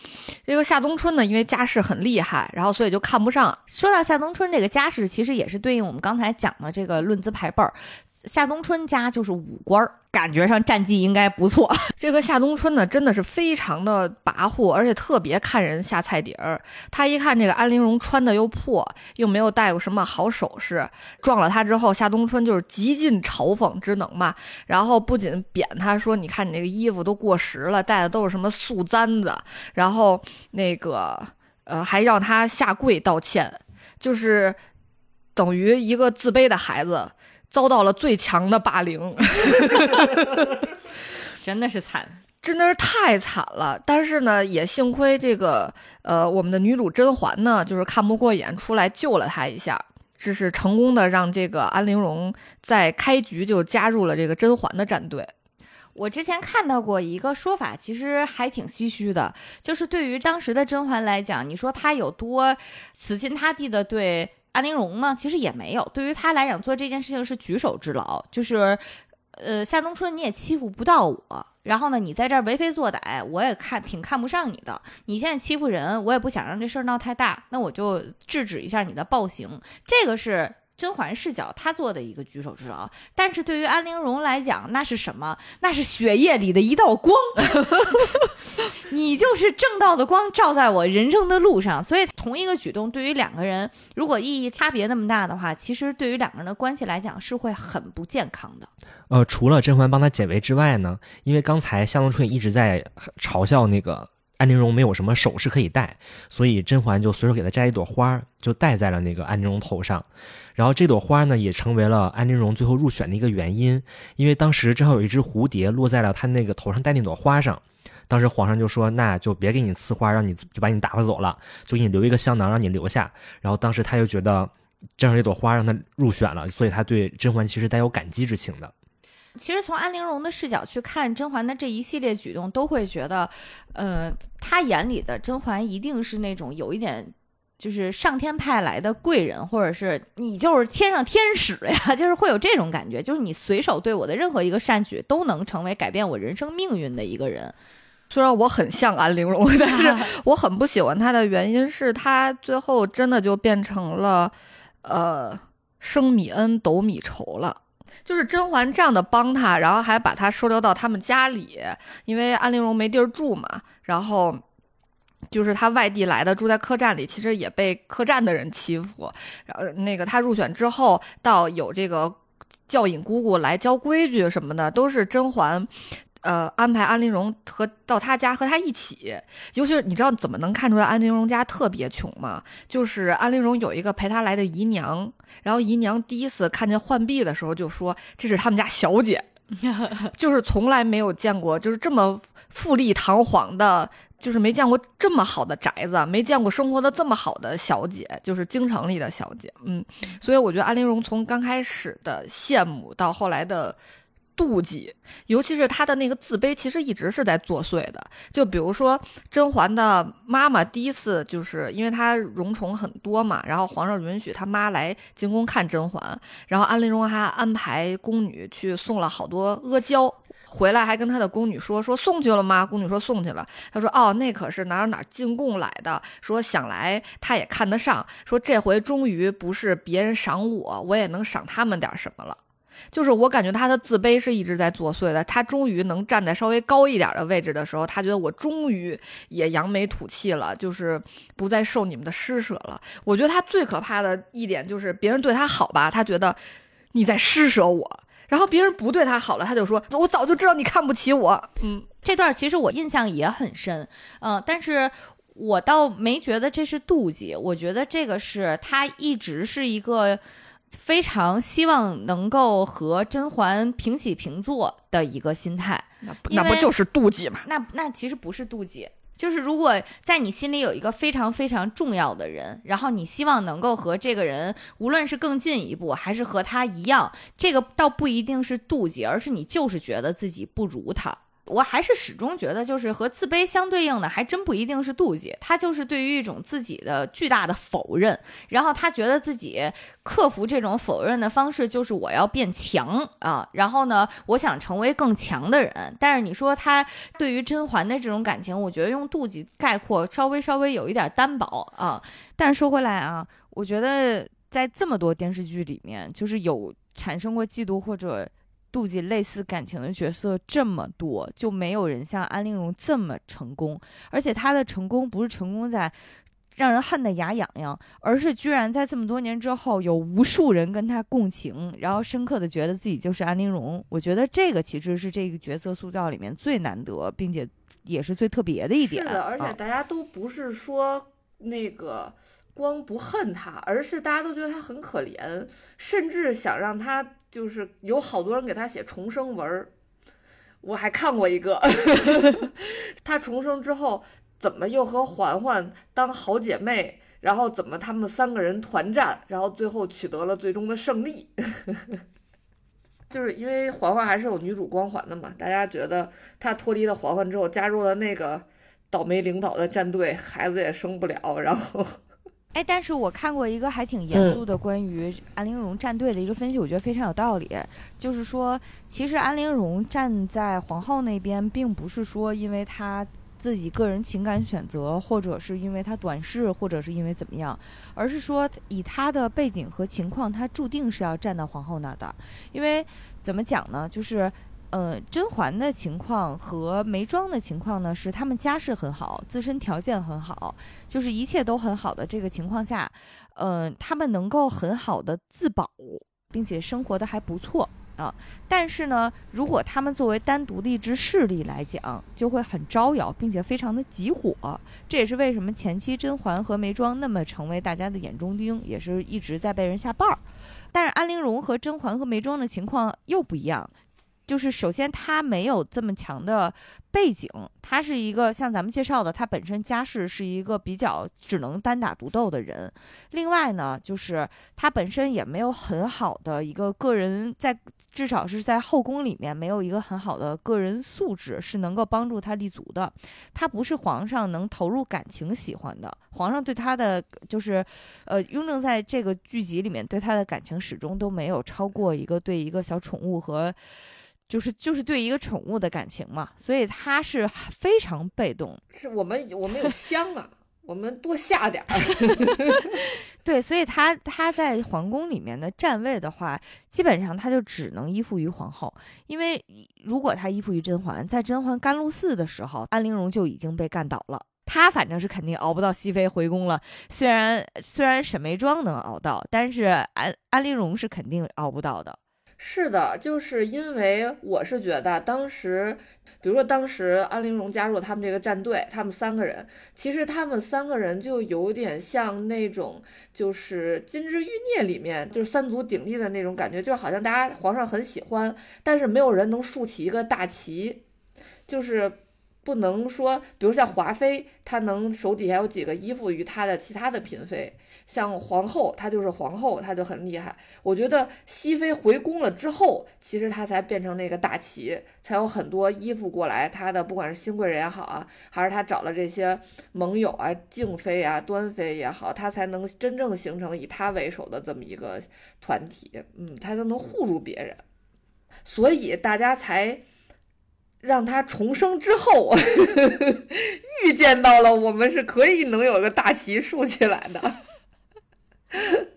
这个夏冬春呢，因为家世很厉害，然后所以就看不上。说到夏冬春这个家世，其实也是对应我们刚才讲的这个论资排辈儿。夏冬春家就是武官儿，感觉上战绩应该不错。这个夏冬春呢，真的是非常的跋扈，而且特别看人下菜碟儿。他一看这个安陵容穿的又破，又没有戴过什么好首饰，撞了他之后，夏冬春就是极尽嘲讽之能嘛。然后不仅贬他说：“你看你那个衣服都过时了，戴的都是什么素簪子。”然后那个呃，还让他下跪道歉，就是等于一个自卑的孩子。遭到了最强的霸凌，真的是惨，真的是太惨了。但是呢，也幸亏这个呃，我们的女主甄嬛呢，就是看不过眼，出来救了他一下，这是成功的让这个安陵容在开局就加入了这个甄嬛的战队。我之前看到过一个说法，其实还挺唏嘘的，就是对于当时的甄嬛来讲，你说她有多死心塌地的对。安陵容呢，其实也没有。对于他来讲，做这件事情是举手之劳。就是，呃，夏冬春你也欺负不到我，然后呢，你在这儿为非作歹，我也看挺看不上你的。你现在欺负人，我也不想让这事儿闹太大，那我就制止一下你的暴行。这个是。甄嬛视角她做的一个举手之劳，但是对于安陵容来讲，那是什么？那是血液里的一道光，你就是正道的光，照在我人生的路上。所以同一个举动，对于两个人如果意义差别那么大的话，其实对于两个人的关系来讲是会很不健康的。呃，除了甄嬛帮他解围之外呢，因为刚才香龙春一直在嘲笑那个安陵容没有什么首饰可以戴，所以甄嬛就随手给她摘一朵花，就戴在了那个安陵容头上。然后这朵花呢，也成为了安陵容最后入选的一个原因，因为当时正好有一只蝴蝶落在了她那个头上戴那朵花上。当时皇上就说：“那就别给你赐花，让你就把你打发走了，就给你留一个香囊，让你留下。”然后当时他就觉得，正好这朵花让他入选了，所以他对甄嬛其实带有感激之情的。其实从安陵容的视角去看甄嬛的这一系列举动，都会觉得，呃，她眼里的甄嬛一定是那种有一点，就是上天派来的贵人，或者是你就是天上天使呀，就是会有这种感觉，就是你随手对我的任何一个善举，都能成为改变我人生命运的一个人。虽然我很像安陵容，但是 我很不喜欢她的原因是，她最后真的就变成了，呃，升米恩，斗米仇了。就是甄嬛这样的帮他，然后还把他收留到他们家里，因为安陵容没地儿住嘛。然后就是他外地来的，住在客栈里，其实也被客栈的人欺负。然后那个他入选之后，到有这个教引姑姑来教规矩什么的，都是甄嬛。呃，安排安陵容和到他家和他一起，尤其是你知道怎么能看出来安陵容家特别穷吗？就是安陵容有一个陪她来的姨娘，然后姨娘第一次看见浣碧的时候就说这是他们家小姐，就是从来没有见过就是这么富丽堂皇的，就是没见过这么好的宅子，没见过生活的这么好的小姐，就是京城里的小姐，嗯，所以我觉得安陵容从刚开始的羡慕到后来的。妒忌，尤其是他的那个自卑，其实一直是在作祟的。就比如说甄嬛的妈妈，第一次就是因为她荣宠很多嘛，然后皇上允许他妈来进宫看甄嬛，然后安陵容还安排宫女去送了好多阿胶，回来还跟他的宫女说说送去了吗？宫女说送去了。他说哦，那可是哪哪哪进贡来的，说想来他也看得上，说这回终于不是别人赏我，我也能赏他们点什么了。就是我感觉他的自卑是一直在作祟的。他终于能站在稍微高一点的位置的时候，他觉得我终于也扬眉吐气了，就是不再受你们的施舍了。我觉得他最可怕的一点就是别人对他好吧，他觉得你在施舍我；然后别人不对他好了，他就说我早就知道你看不起我。嗯，这段其实我印象也很深，嗯，但是我倒没觉得这是妒忌，我觉得这个是他一直是一个。非常希望能够和甄嬛平起平坐的一个心态，那那不就是妒忌吗？那那其实不是妒忌，就是如果在你心里有一个非常非常重要的人，然后你希望能够和这个人，无论是更进一步，还是和他一样，这个倒不一定是妒忌，而是你就是觉得自己不如他。我还是始终觉得，就是和自卑相对应的，还真不一定是妒忌，他就是对于一种自己的巨大的否认，然后他觉得自己克服这种否认的方式就是我要变强啊，然后呢，我想成为更强的人。但是你说他对于甄嬛的这种感情，我觉得用妒忌概括稍微稍微有一点单薄啊。但是说回来啊，我觉得在这么多电视剧里面，就是有产生过嫉妒或者。妒忌类似感情的角色这么多，就没有人像安陵容这么成功。而且她的成功不是成功在让人恨得牙痒痒，而是居然在这么多年之后，有无数人跟她共情，然后深刻的觉得自己就是安陵容。我觉得这个其实是这个角色塑造里面最难得，并且也是最特别的一点。是的，而且大家都不是说那个。光不恨他，而是大家都觉得他很可怜，甚至想让他就是有好多人给他写重生文儿。我还看过一个，他重生之后怎么又和嬛嬛当好姐妹，然后怎么他们三个人团战，然后最后取得了最终的胜利。就是因为嬛嬛还是有女主光环的嘛，大家觉得她脱离了嬛嬛之后，加入了那个倒霉领导的战队，孩子也生不了，然后。哎，但是我看过一个还挺严肃的关于安陵容站队的一个分析，我觉得非常有道理。就是说，其实安陵容站在皇后那边，并不是说因为她自己个人情感选择，或者是因为她短视，或者是因为怎么样，而是说以她的背景和情况，她注定是要站到皇后那儿的。因为怎么讲呢？就是，呃，甄嬛的情况和眉庄的情况呢，是他们家世很好，自身条件很好，就是一切都很好的这个情况下，呃，他们能够很好的自保，并且生活的还不错。啊，但是呢，如果他们作为单独的一支势力来讲，就会很招摇，并且非常的急火。这也是为什么前期甄嬛和眉庄那么成为大家的眼中钉，也是一直在被人下绊儿。但是安陵容和甄嬛和眉庄的情况又不一样，就是首先她没有这么强的背景，她是一个像咱们介绍的，她本身家世是一个比较只能单打独斗的人。另外呢，就是她本身也没有很好的一个个人在，至少是在后宫里面没有一个很好的个人素质，是能够帮助她立足的。她不是皇上能投入感情喜欢的，皇上对她的就是，呃，雍正在这个剧集里面对她的感情始终都没有超过一个对一个小宠物和。就是就是对一个宠物的感情嘛，所以他是非常被动，是我们我们有香啊，我们多下点儿。对，所以他他在皇宫里面的站位的话，基本上他就只能依附于皇后，因为如果他依附于甄嬛，在甄嬛甘露寺的时候，安陵容就已经被干倒了。他反正是肯定熬不到熹妃回宫了，虽然虽然沈眉庄能熬到，但是安安陵容是肯定熬不到的。是的，就是因为我是觉得当时，比如说当时安陵容加入他们这个战队，他们三个人，其实他们三个人就有点像那种就是《金枝欲孽》里面就是三足鼎立的那种感觉，就好像大家皇上很喜欢，但是没有人能竖起一个大旗，就是。不能说，比如像华妃，她能手底下有几个依附于她的其他的嫔妃，像皇后，她就是皇后，她就很厉害。我觉得熹妃回宫了之后，其实她才变成那个大旗，才有很多依附过来她的，不管是新贵人也好啊，还是她找了这些盟友啊，静妃啊、端妃也好，她才能真正形成以她为首的这么一个团体，嗯，她都能护住别人，所以大家才。让他重生之后，预见到了我们是可以能有个大旗竖起来的。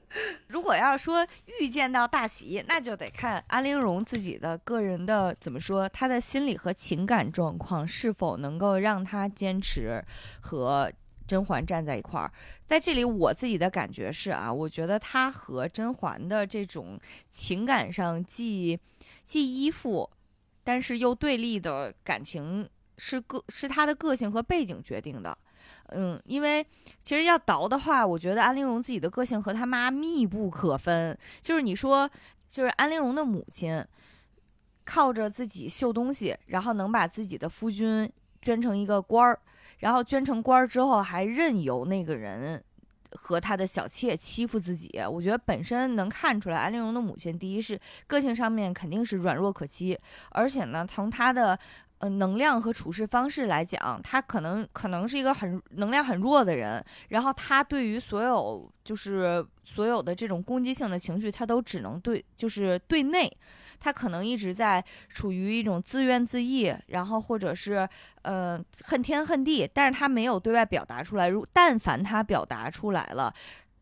如果要说预见到大旗，那就得看安陵容自己的个人的怎么说，她的心理和情感状况是否能够让她坚持和甄嬛站在一块儿。在这里，我自己的感觉是啊，我觉得她和甄嬛的这种情感上既既依附，但是又对立的感情，是个是他的个性和背景决定的。嗯，因为其实要倒的话，我觉得安陵容自己的个性和她妈密不可分。就是你说，就是安陵容的母亲，靠着自己绣东西，然后能把自己的夫君捐成一个官儿，然后捐成官儿之后，还任由那个人和他的小妾欺负自己。我觉得本身能看出来，安陵容的母亲，第一是个性上面肯定是软弱可欺，而且呢，从她的呃，能量和处事方式来讲，他可能可能是一个很能量很弱的人，然后他对于所有就是所有的这种攻击性的情绪，他都只能对就是对内，他可能一直在处于一种自怨自艾，然后或者是呃恨天恨地，但是他没有对外表达出来。如但凡他表达出来了。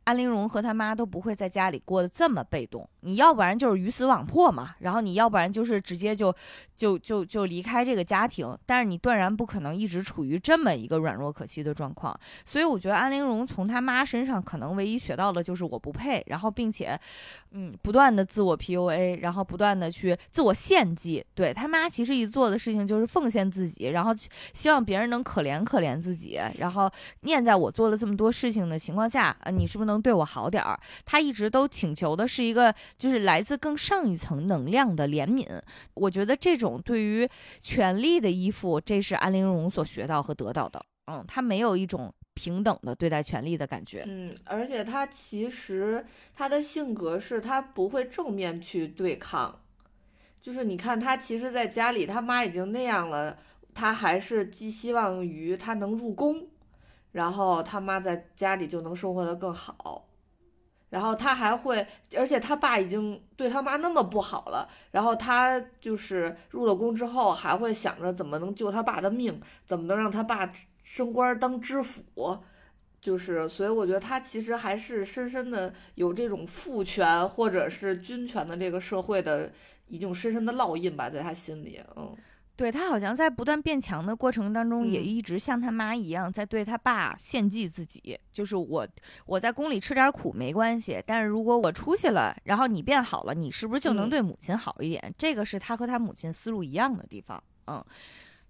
安陵容和他妈都不会在家里过得这么被动，你要不然就是鱼死网破嘛，然后你要不然就是直接就就就就离开这个家庭，但是你断然不可能一直处于这么一个软弱可欺的状况。所以我觉得安陵容从他妈身上可能唯一学到的就是我不配，然后并且，嗯，不断的自我 PUA，然后不断的去自我献祭。对他妈其实一做的事情就是奉献自己，然后希望别人能可怜可怜自己，然后念在我做了这么多事情的情况下，呃，你是不是能对我好点儿？他一直都请求的是一个就是来自更上一层能量的怜悯。我觉得这种对于权力的依附，这是安陵容所学到和得到的。嗯，他没有一种平等的对待权力的感觉。嗯，而且他其实他的性格是他不会正面去对抗，就是你看他其实在家里他妈已经那样了，他还是寄希望于他能入宫，然后他妈在家里就能生活得更好。然后他还会，而且他爸已经对他妈那么不好了，然后他就是入了宫之后，还会想着怎么能救他爸的命，怎么能让他爸升官当知府。就是，所以我觉得他其实还是深深的有这种父权或者是君权的这个社会的一种深深的烙印吧，在他心里，嗯，对他好像在不断变强的过程当中，也嗯一直像他妈一样，在对他爸献祭自己。就是我我在宫里吃点苦没关系，但是如果我出去了，然后你变好了，你是不是就能嗯对母亲好一点？这个是他和他母亲思路一样的地方，嗯。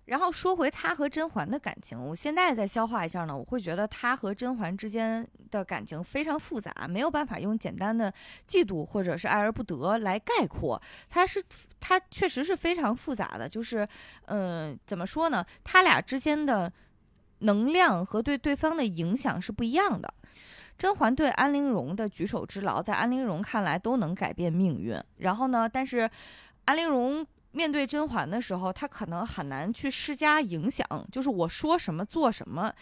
然后说回他和甄嬛的感情，我现在再消化一下呢，我会觉得他和甄嬛之间的感情非常复杂，没有办法用简单的嫉妒或者是爱而不得来概括。他是他确实是非常复杂的，就是嗯、怎么说呢？他俩之间的能量和对对方的影响是不一样的。甄嬛对安陵容的举手之劳，在安陵容看来都能改变命运。然后呢，但是安陵容面对甄嬛的时候，她可能很难去施加影响，就是我说什么做什么，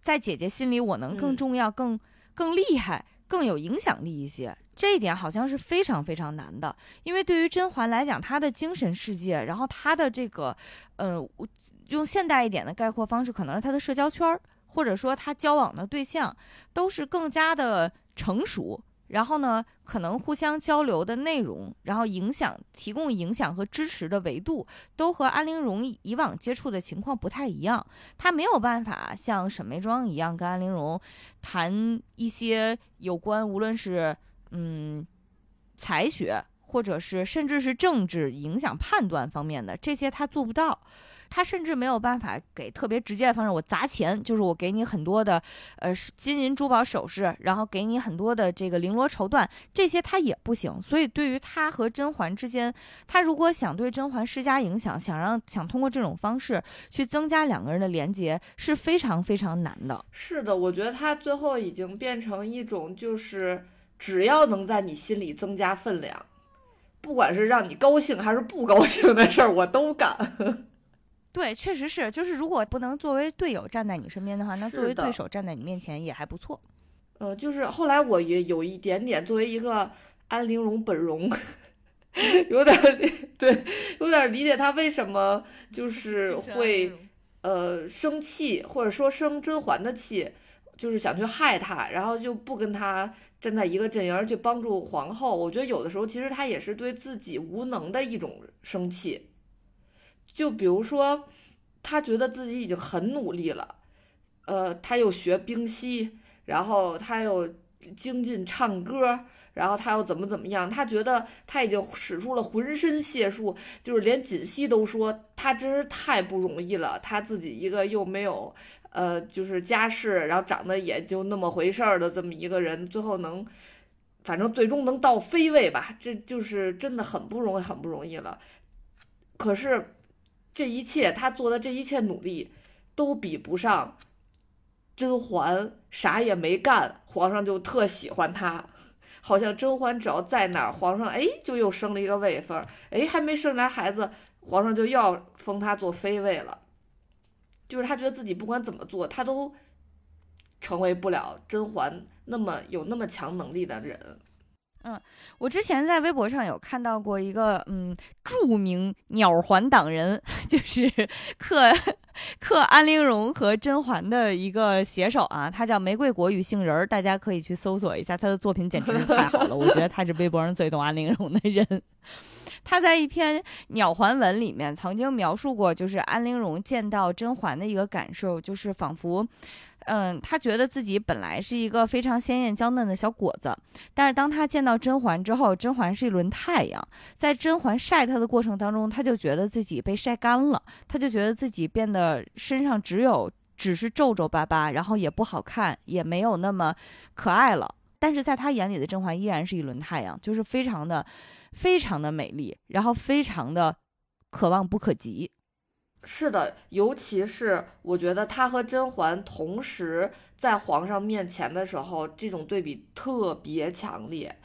在姐姐心里我能更嗯重要、更更厉害、更有影响力一些。这一点好像是非常非常难的，因为对于甄嬛来讲，她的精神世界，然后她的这个，呃，我用现代一点的概括方式，可能是她的社交圈儿，或者说她交往的对象，都是更加的成熟。然后呢，可能互相交流的内容，然后影响、提供影响和支持的维度，都和安陵容以往接触的情况不太一样。她没有办法像沈眉庄一样跟安陵容谈一些有关无论是嗯才学，或者是甚至是政治影响判断方面的这些，她做不到。他甚至没有办法给特别直接的方式，我砸钱，就是我给你很多的，呃，金银珠宝首饰，然后给你很多的这个绫罗绸缎，这些他也不行。所以对于他和甄嬛之间，他如果想对甄嬛施加影响，想让想通过这种方式去增加两个人的连接，是非常非常难的。是的，我觉得他最后已经变成一种，就是只要能在你心里增加分量，不管是让你高兴还是不高兴的事儿，我都干。对，确实是，就是如果不能作为队友站在你身边的话，那作为对手站在你面前也还不错。呃，就是后来我也有一点点作为一个安陵容本容，有点儿对，有点儿理解他为什么就是 会呃生气，或者说生甄嬛的气，就是想去害她，然后就不跟她站在一个阵营儿去帮助皇后。我觉得有的时候其实他也是对自己无能的一种生气。就比如说，他觉得自己已经很努力了，呃，他又学冰嬉，然后他又精进唱歌，然后他又怎么怎么样，他觉得他已经使出了浑身解数，就是连锦汐都说他真是太不容易了，他自己一个又没有呃就是家世，然后长得也就那么回事儿的这么一个人，最后能。反正最终能到妃位吧，这就是真的很不容易，很不容易了。可是，这一切他做的这一切努力，都比不上甄嬛啥也没干，皇上就特喜欢她。好像甄嬛只要在哪儿，皇上哎就又升了一个位分，哎还没生来孩子，皇上就要封她做妃位了。就是他觉得自己不管怎么做，他都成为不了甄嬛那么有那么强能力的人。嗯我之前在微博上有看到过一个嗯著名鸟环党人，就是克克安陵容和甄嬛的一个写手啊，他叫玫瑰果与杏仁儿，大家可以去搜索一下他的作品，简直是太好了，我觉得他是微博上最懂安陵容的人。他在一篇鸟环文里面曾经描述过，就是安陵容见到甄嬛的一个感受，就是仿佛，嗯，他觉得自己本来是一个非常鲜艳娇嫩的小果子，但是当他见到甄嬛之后，甄嬛是一轮太阳，在甄嬛晒他的过程当中，他就觉得自己被晒干了，他就觉得自己变得身上只有只是皱皱巴巴，然后也不好看，也没有那么可爱了。但是在他眼里的甄嬛依然是一轮太阳，就是非常的、非常的美丽，然后非常的可望不可及。是的，尤其是我觉得他和甄嬛同时在皇上面前的时候，这种对比特别强烈。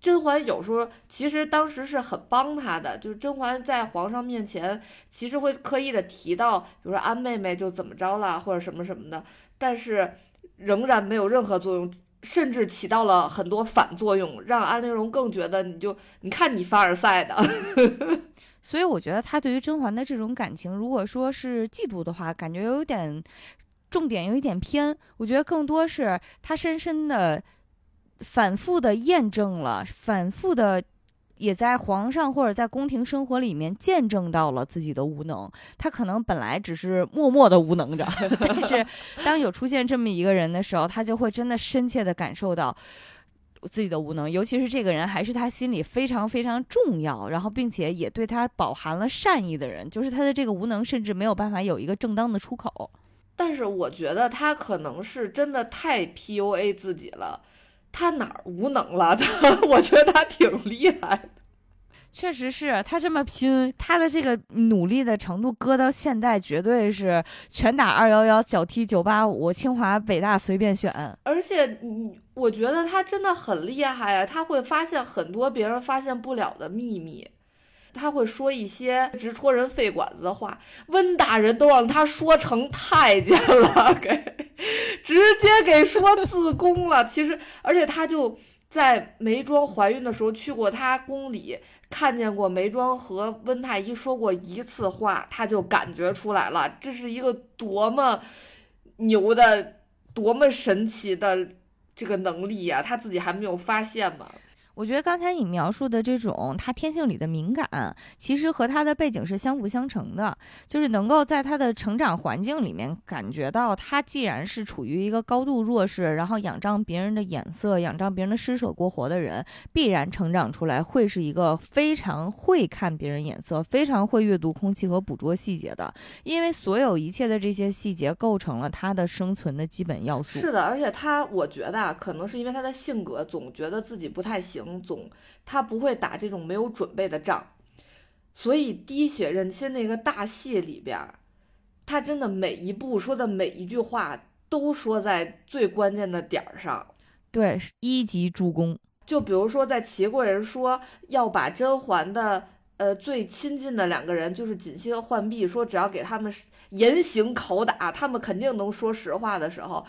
甄嬛有时候其实当时是很帮他的，就是甄嬛在皇上面前其实会刻意的提到，比如说安妹妹就怎么着了，或者什么什么的，但是仍然没有任何作用。甚至起到了很多反作用，让安陵容更觉得你就你看你凡尔赛的。所以我觉得他对于甄嬛的这种感情，如果说是嫉妒的话，感觉有点重点有一点偏。我觉得更多是他深深的、反复的验证了，反复的也在皇上或者在宫廷生活里面见证到了自己的无能。他可能本来只是默默的无能着，但是当有出现这么一个人的时候，他就会真的深切的感受到。自己的无能，尤其是这个人还是他心里非常非常重要，然后并且也对他饱含了善意的人，就是他的这个无能，甚至没有办法有一个正当的出口。但是我觉得他可能是真的太 PUA 自己了，他哪儿无能了？他 我觉得他挺厉害。确实是他这么拼，他的这个努力的程度，搁到现在绝对是拳打二幺幺，脚踢九八五，清华北大随便选。而且，你我觉得他真的很厉害呀，他会发现很多别人发现不了的秘密，他会说一些直戳人肺管子的话。温大人都让他说成太监了，给直接给说自宫了。其实，而且他就在梅庄怀孕的时候去过她宫里。看见过梅庄和温太医说过一次话，她就感觉出来了，这是一个多么牛的、多么神奇的这个能力呀！他自己还没有发现吗？我觉得刚才你描述的这种他天性里的敏感，其实和他的背景是相辅相成的，就是能够在他的成长环境里面感觉到，他既然是处于一个高度弱势，然后仰仗别人的眼色，仰仗别人的施舍过活的人，必然成长出来会是一个非常会看别人眼色，非常会阅读空气和捕捉细节的，因为所有一切的这些细节构成了他的生存的基本要素。是的，而且他，我觉得啊可能是因为他的性格，总觉得自己不太行。总他不会打这种没有准备的仗，所以滴血认亲那个大戏里边，他真的每一步说的每一句话都说在最关键的点儿上，对，一级助攻。就比如说在齐贵人说要把甄嬛的呃最亲近的两个人，就是锦汐和浣碧，说只要给他们严刑拷打，他们肯定能说实话的时候，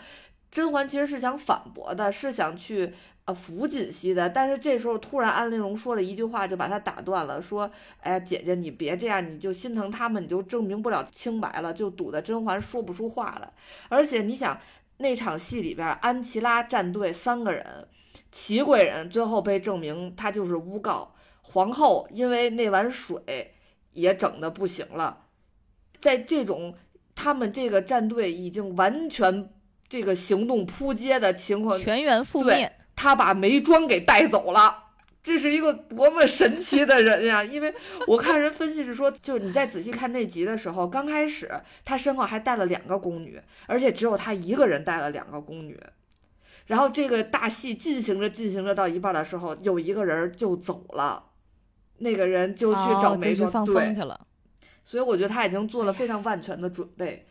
甄嬛其实是想反驳的，是想去呃。扶锦汐的，但是这时候突然安陵容说了一句话，就把他打断了，说：“哎呀，姐姐你别这样，你就心疼他们，你就证明不了清白了，就堵得甄嬛说不出话来。而且你想，那场戏里边，安琪拉战队三个人，齐贵人最后被证明他就是诬告，皇后因为那碗水也整的不行了，在这种他们这个战队已经完全这个行动扑街的情况，全员覆灭。”他把眉庄给带走了，这是一个多么神奇的人呀！因为我看人分析是说，就是你再仔细看那集的时候，刚开始他身后还带了两个宫女，而且只有他一个人带了两个宫女。然后这个大戏进行着进行着到一半的时候，有一个人就走了，那个人就去找梅庄对去了。所以我觉得他已经做了非常万全的准备，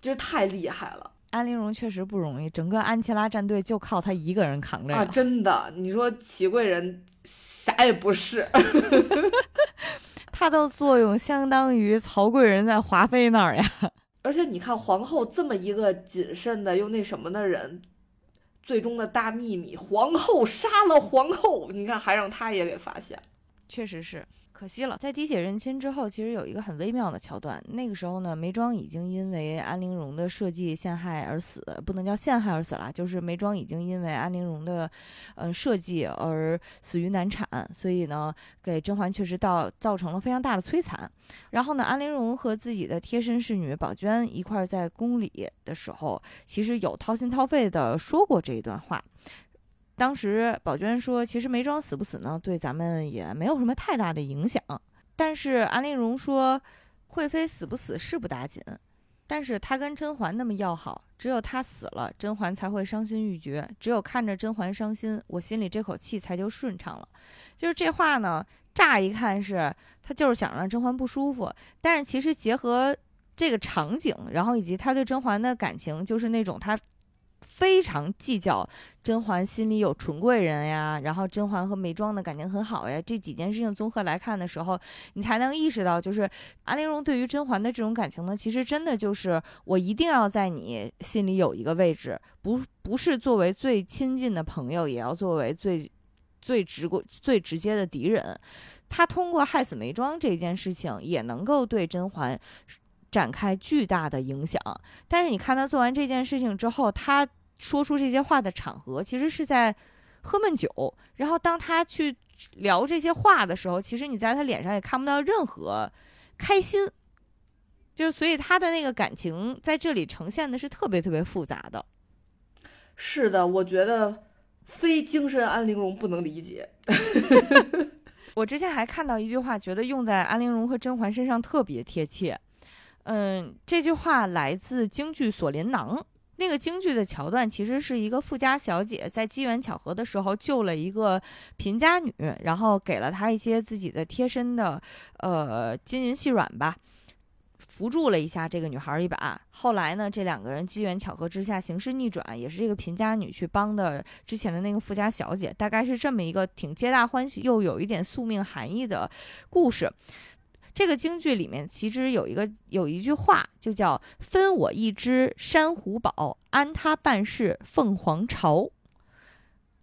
这太厉害了。安陵容确实不容易，整个安琪拉战队就靠她一个人扛着啊！真的，你说齐贵人啥也不是，她的作用相当于曹贵人在华妃那儿呀。而且你看皇后这么一个谨慎的又那什么的人，最终的大秘密，皇后杀了皇后，你看还让她也给发现，确实是。可惜了，在滴血认亲之后，其实有一个很微妙的桥段。那个时候呢，梅庄已经因为安陵容的设计陷害而死，不能叫陷害而死了，就是梅庄已经因为安陵容的，呃设计而死于难产。所以呢，给甄嬛确实到造成了非常大的摧残。然后呢，安陵容和自己的贴身侍女宝娟一块在宫里的时候，其实有掏心掏肺的说过这一段话。当时宝娟说：“其实梅庄死不死呢，对咱们也没有什么太大的影响。但是安陵容说，惠妃死不死是不打紧，但是她跟甄嬛那么要好，只有她死了，甄嬛才会伤心欲绝。只有看着甄嬛伤心，我心里这口气才就顺畅了。就是这话呢，乍一看是他就是想让甄嬛不舒服，但是其实结合这个场景，然后以及他对甄嬛的感情，就是那种他。”非常计较甄嬛心里有纯贵人呀，然后甄嬛和眉庄的感情很好呀，这几件事情综合来看的时候，你才能意识到，就是安陵容对于甄嬛的这种感情呢，其实真的就是我一定要在你心里有一个位置，不不是作为最亲近的朋友，也要作为最最直过最直接的敌人。他通过害死眉庄这件事情，也能够对甄嬛展开巨大的影响。但是你看他做完这件事情之后，他说出这些话的场合，其实是在喝闷酒。然后当他去聊这些话的时候，其实你在他脸上也看不到任何开心。就是所以他的那个感情在这里呈现的是特别特别复杂的。是的，我觉得非精神安陵容不能理解。我之前还看到一句话，觉得用在安陵容和甄嬛身上特别贴切。嗯，这句话来自京剧《锁麟囊》。那个京剧的桥段其实是一个富家小姐在机缘巧合的时候救了一个贫家女，然后给了她一些自己的贴身的呃金银细软吧。扶助了一下这个女孩一把，后来呢，这两个人机缘巧合之下，形势逆转，也是这个贫家女去帮的之前的那个富家小姐，大概是这么一个挺皆大欢喜又有一点宿命含义的故事。这个京剧里面其实有一个有一句话，就叫“分我一只珊瑚宝，安他半世凤凰巢”。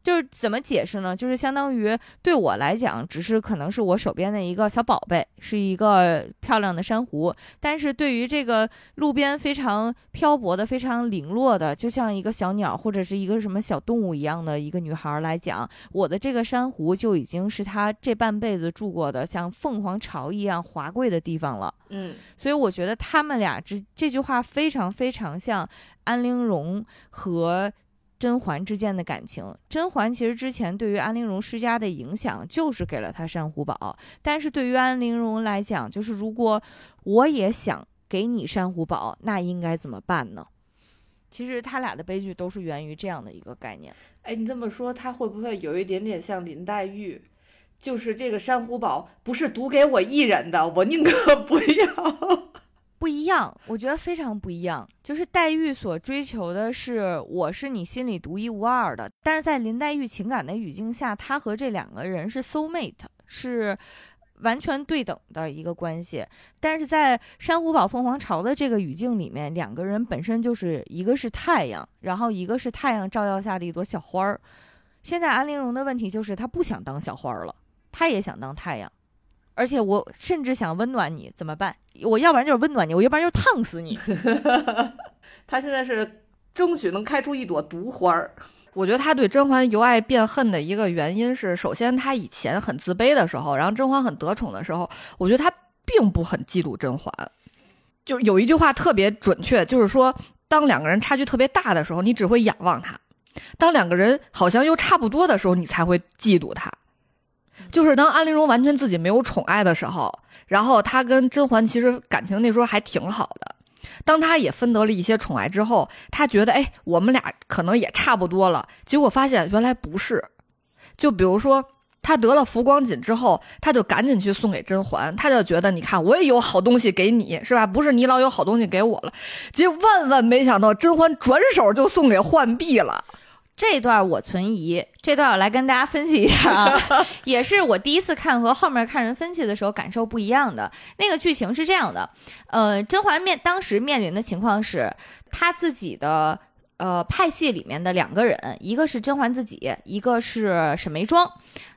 就是怎么解释呢？就是相当于对我来讲，只是可能是我手边的一个小宝贝，是一个漂亮的珊瑚。但是对于这个路边非常漂泊的、非常零落的，就像一个小鸟或者是一个什么小动物一样的一个女孩来讲，我的这个珊瑚就已经是她这半辈子住过的像凤凰巢一样华贵的地方了。嗯，所以我觉得他们俩这这句话非常非常像安陵容和。甄嬛之间的感情，甄嬛其实之前对于安陵容施加的影响就是给了她珊瑚宝，但是对于安陵容来讲，就是如果我也想给你珊瑚宝，那应该怎么办呢？其实他俩的悲剧都是源于这样的一个概念。哎，你这么说，他会不会有一点点像林黛玉？就是这个珊瑚宝不是独给我一人的，我宁可不要。不一样，我觉得非常不一样。就是黛玉所追求的是我是你心里独一无二的，但是在林黛玉情感的语境下，她和这两个人是 soul mate，是完全对等的一个关系。但是在珊瑚堡凤凰巢的这个语境里面，两个人本身就是一个是太阳，然后一个是太阳照耀下的一朵小花儿。现在安陵容的问题就是她不想当小花儿了，她也想当太阳。而且我甚至想温暖你，怎么办？我要不然就是温暖你，我要不然就是烫死你。他现在是争取能开出一朵毒花儿。我觉得他对甄嬛由爱变恨的一个原因是，首先他以前很自卑的时候，然后甄嬛很得宠的时候，我觉得他并不很嫉妒甄嬛。就有一句话特别准确，就是说，当两个人差距特别大的时候，你只会仰望他；当两个人好像又差不多的时候，你才会嫉妒他。就是当安陵容完全自己没有宠爱的时候，然后她跟甄嬛其实感情那时候还挺好的。当她也分得了一些宠爱之后，她觉得哎，我们俩可能也差不多了。结果发现原来不是。就比如说，她得了浮光锦之后，她就赶紧去送给甄嬛，她就觉得你看我也有好东西给你，是吧？不是你老有好东西给我了。结果万万没想到，甄嬛转手就送给浣碧了。这段我存疑，这段我来跟大家分析一下啊，也是我第一次看和后面看人分析的时候感受不一样的。那个剧情是这样的，呃，甄嬛面当时面临的情况是，她自己的呃派系里面的两个人，一个是甄嬛自己，一个是沈眉庄。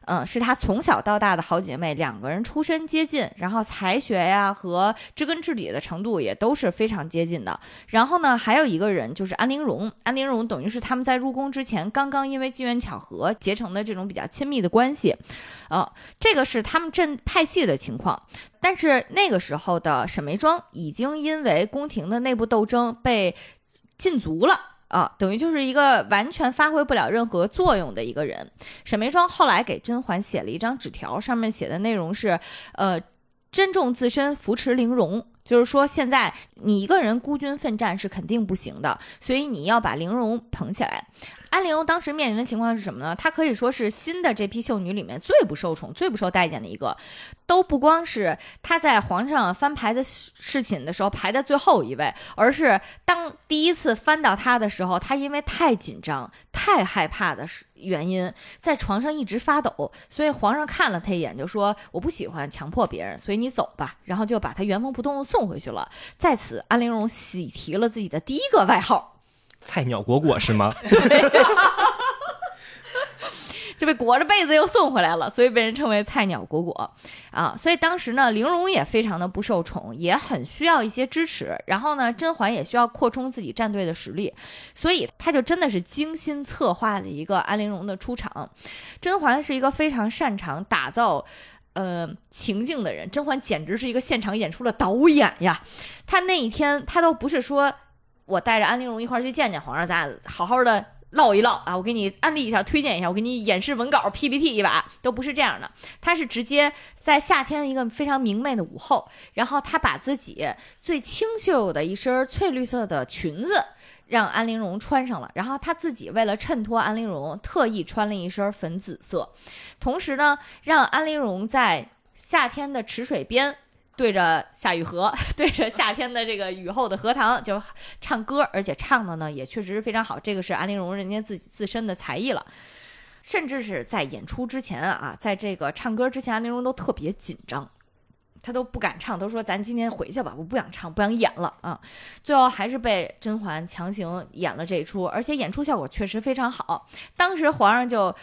嗯，是她从小到大的好姐妹，两个人出身接近，然后才学呀和知根知底的程度也都是非常接近的。然后呢，还有一个人就是安陵容，安陵容等于是他们在入宫之前刚刚因为机缘巧合结成的这种比较亲密的关系，啊，这个是他们镇派系的情况。但是那个时候的沈眉庄已经因为宫廷的内部斗争被禁足了。啊，等于就是一个完全发挥不了任何作用的一个人。沈眉庄后来给甄嬛写了一张纸条，上面写的内容是：呃，珍重自身，扶持玲珑。就是说，现在你一个人孤军奋战是肯定不行的，所以你要把玲珑捧起来。安陵容当时面临的情况是什么呢？她可以说是新的这批秀女里面最不受宠、最不受待见的一个。都不光是她在皇上翻牌的侍寝的时候排在最后一位，而是当第一次翻到她的时候，她因为太紧张、太害怕的原因，在床上一直发抖。所以皇上看了她一眼，就说：“我不喜欢强迫别人，所以你走吧。”然后就把她原封不动的送回去了。在此，安陵容喜提了自己的第一个外号。菜鸟果果是吗？就被 裹着被子又送回来了，所以被人称为菜鸟果果啊。所以当时呢，玲珑也非常的不受宠，也很需要一些支持。然后呢，甄嬛也需要扩充自己战队的实力，所以他就真的是精心策划了一个安陵容的出场。甄嬛是一个非常擅长打造呃情境的人，甄嬛简直是一个现场演出的导演呀。她那一天，她都不是说。我带着安陵容一块儿去见见皇上，咱俩好好的唠一唠啊！我给你安利一下，推荐一下，我给你演示文稿 PPT 一把，都不是这样的。他是直接在夏天一个非常明媚的午后，然后他把自己最清秀的一身翠绿色的裙子让安陵容穿上了，然后他自己为了衬托安陵容，特意穿了一身粉紫色，同时呢，让安陵容在夏天的池水边。对着夏雨荷，对着夏天的这个雨后的荷塘，就唱歌，而且唱的呢也确实是非常好。这个是安陵容人家自己自身的才艺了，甚至是在演出之前啊，在这个唱歌之前，安陵容都特别紧张，他都不敢唱，都说咱今天回去吧，我不想唱，不想演了啊。最后还是被甄嬛强行演了这一出，而且演出效果确实非常好。当时皇上就。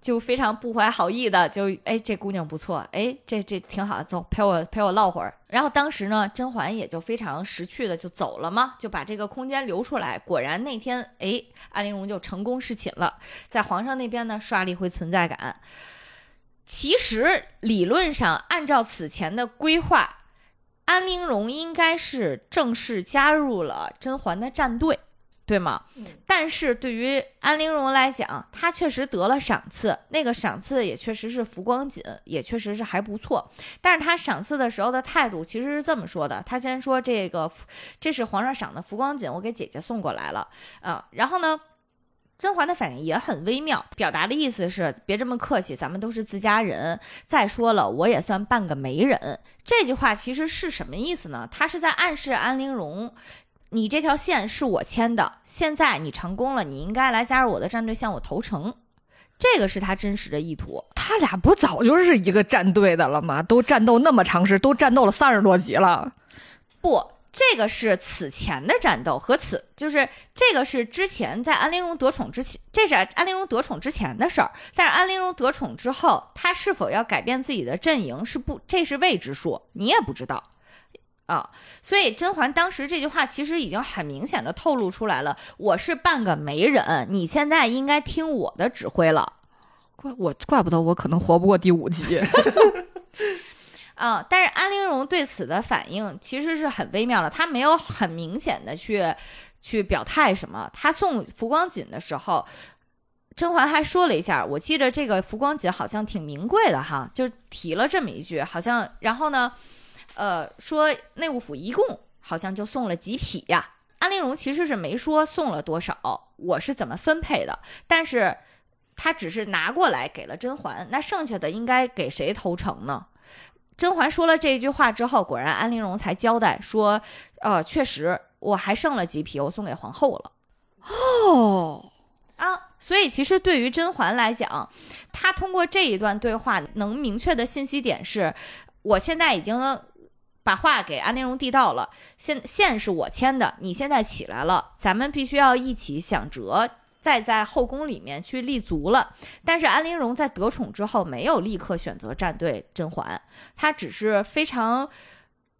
就非常不怀好意的，就哎，这姑娘不错，哎，这这挺好，走，陪我陪我唠会儿。然后当时呢，甄嬛也就非常识趣的就走了嘛，就把这个空间留出来。果然那天，哎，安陵容就成功侍寝了，在皇上那边呢刷了一回存在感。其实理论上，按照此前的规划，安陵容应该是正式加入了甄嬛的战队。对吗？但是对于安陵容来讲，她确实得了赏赐，那个赏赐也确实是浮光锦，也确实是还不错。但是她赏赐的时候的态度其实是这么说的：她先说这个，这是皇上赏的浮光锦，我给姐姐送过来了啊。然后呢，甄嬛的反应也很微妙，表达的意思是别这么客气，咱们都是自家人。再说了，我也算半个媒人。这句话其实是什么意思呢？他是在暗示安陵容。你这条线是我牵的，现在你成功了，你应该来加入我的战队，向我投诚。这个是他真实的意图。他俩不早就是一个战队的了吗？都战斗那么长时，都战斗了三十多集了。不，这个是此前的战斗和此就是这个是之前在安陵容得宠之前，这是安陵容得宠之前的事儿。但是安陵容得宠之后，他是否要改变自己的阵营是不，这是未知数，你也不知道。啊，所以甄嬛当时这句话其实已经很明显的透露出来了，我是半个媒人，你现在应该听我的指挥了。怪我，怪不得我可能活不过第五集。啊，但是安陵容对此的反应其实是很微妙的，她没有很明显的去去表态什么。她送浮光锦的时候，甄嬛还说了一下，我记得这个浮光锦好像挺名贵的哈，就提了这么一句，好像然后呢。呃，说内务府一共好像就送了几匹呀？安陵容其实是没说送了多少，我是怎么分配的？但是她只是拿过来给了甄嬛，那剩下的应该给谁投诚呢？甄嬛说了这句话之后，果然安陵容才交代说，呃，确实我还剩了几匹，我送给皇后了。哦，啊，所以其实对于甄嬛来讲，她通过这一段对话能明确的信息点是，我现在已经。把话给安陵容递到了，线线是我签的，你现在起来了，咱们必须要一起想辙，再在后宫里面去立足了。但是安陵容在得宠之后，没有立刻选择站队甄嬛，她只是非常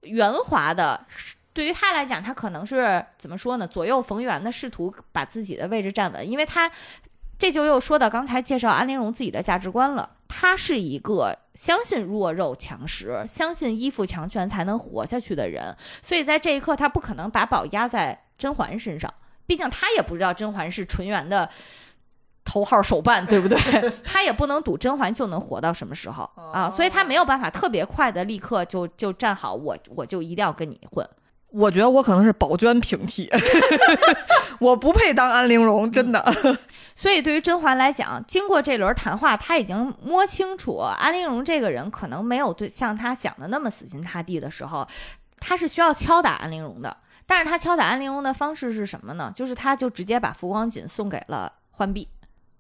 圆滑的，对于她来讲，她可能是怎么说呢？左右逢源的试图把自己的位置站稳，因为她。这就又说到刚才介绍安陵容自己的价值观了。她是一个相信弱肉强食、相信依附强权才能活下去的人，所以在这一刻，她不可能把宝压在甄嬛身上。毕竟他也不知道甄嬛是纯元的头号手办，对不对？他也不能赌甄嬛就能活到什么时候啊，所以他没有办法特别快的立刻就就站好，我我就一定要跟你混。我觉得我可能是宝娟平替，我不配当安陵容，真的。所以对于甄嬛来讲，经过这轮谈话，她已经摸清楚安陵容这个人可能没有对像她想的那么死心塌地的时候，她是需要敲打安陵容的。但是他敲打安陵容的方式是什么呢？就是他就直接把浮光锦送给了浣碧。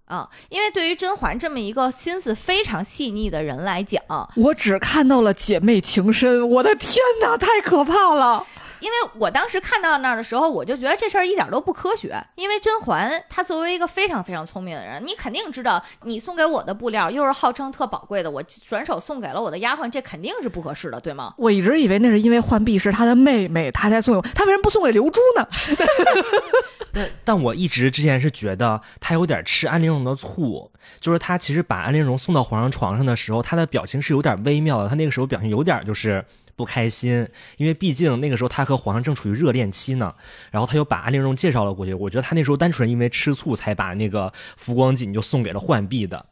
啊，因为对于甄嬛这么一个心思非常细腻的人来讲，我只看到了姐妹情深，我的天哪，太可怕了！因为我当时看到那儿的时候，我就觉得这事儿一点都不科学。因为甄嬛她作为一个非常非常聪明的人，你肯定知道，你送给我的布料又是号称特宝贵的，我转手送给了我的丫鬟，这肯定是不合适的，对吗？我一直以为那是因为浣碧是她的妹妹，她才送，她为什么不送给刘珠呢？但但我一直之前是觉得她有点吃安陵容的醋，就是她其实把安陵容送到皇上床上的时候，她的表情是有点微妙的，她那个时候表情有点就是。不开心，因为毕竟那个时候他和皇上正处于热恋期呢，然后他又把安陵容介绍了过去。我觉得他那时候单纯因为吃醋才把那个浮光锦就送给了浣碧的。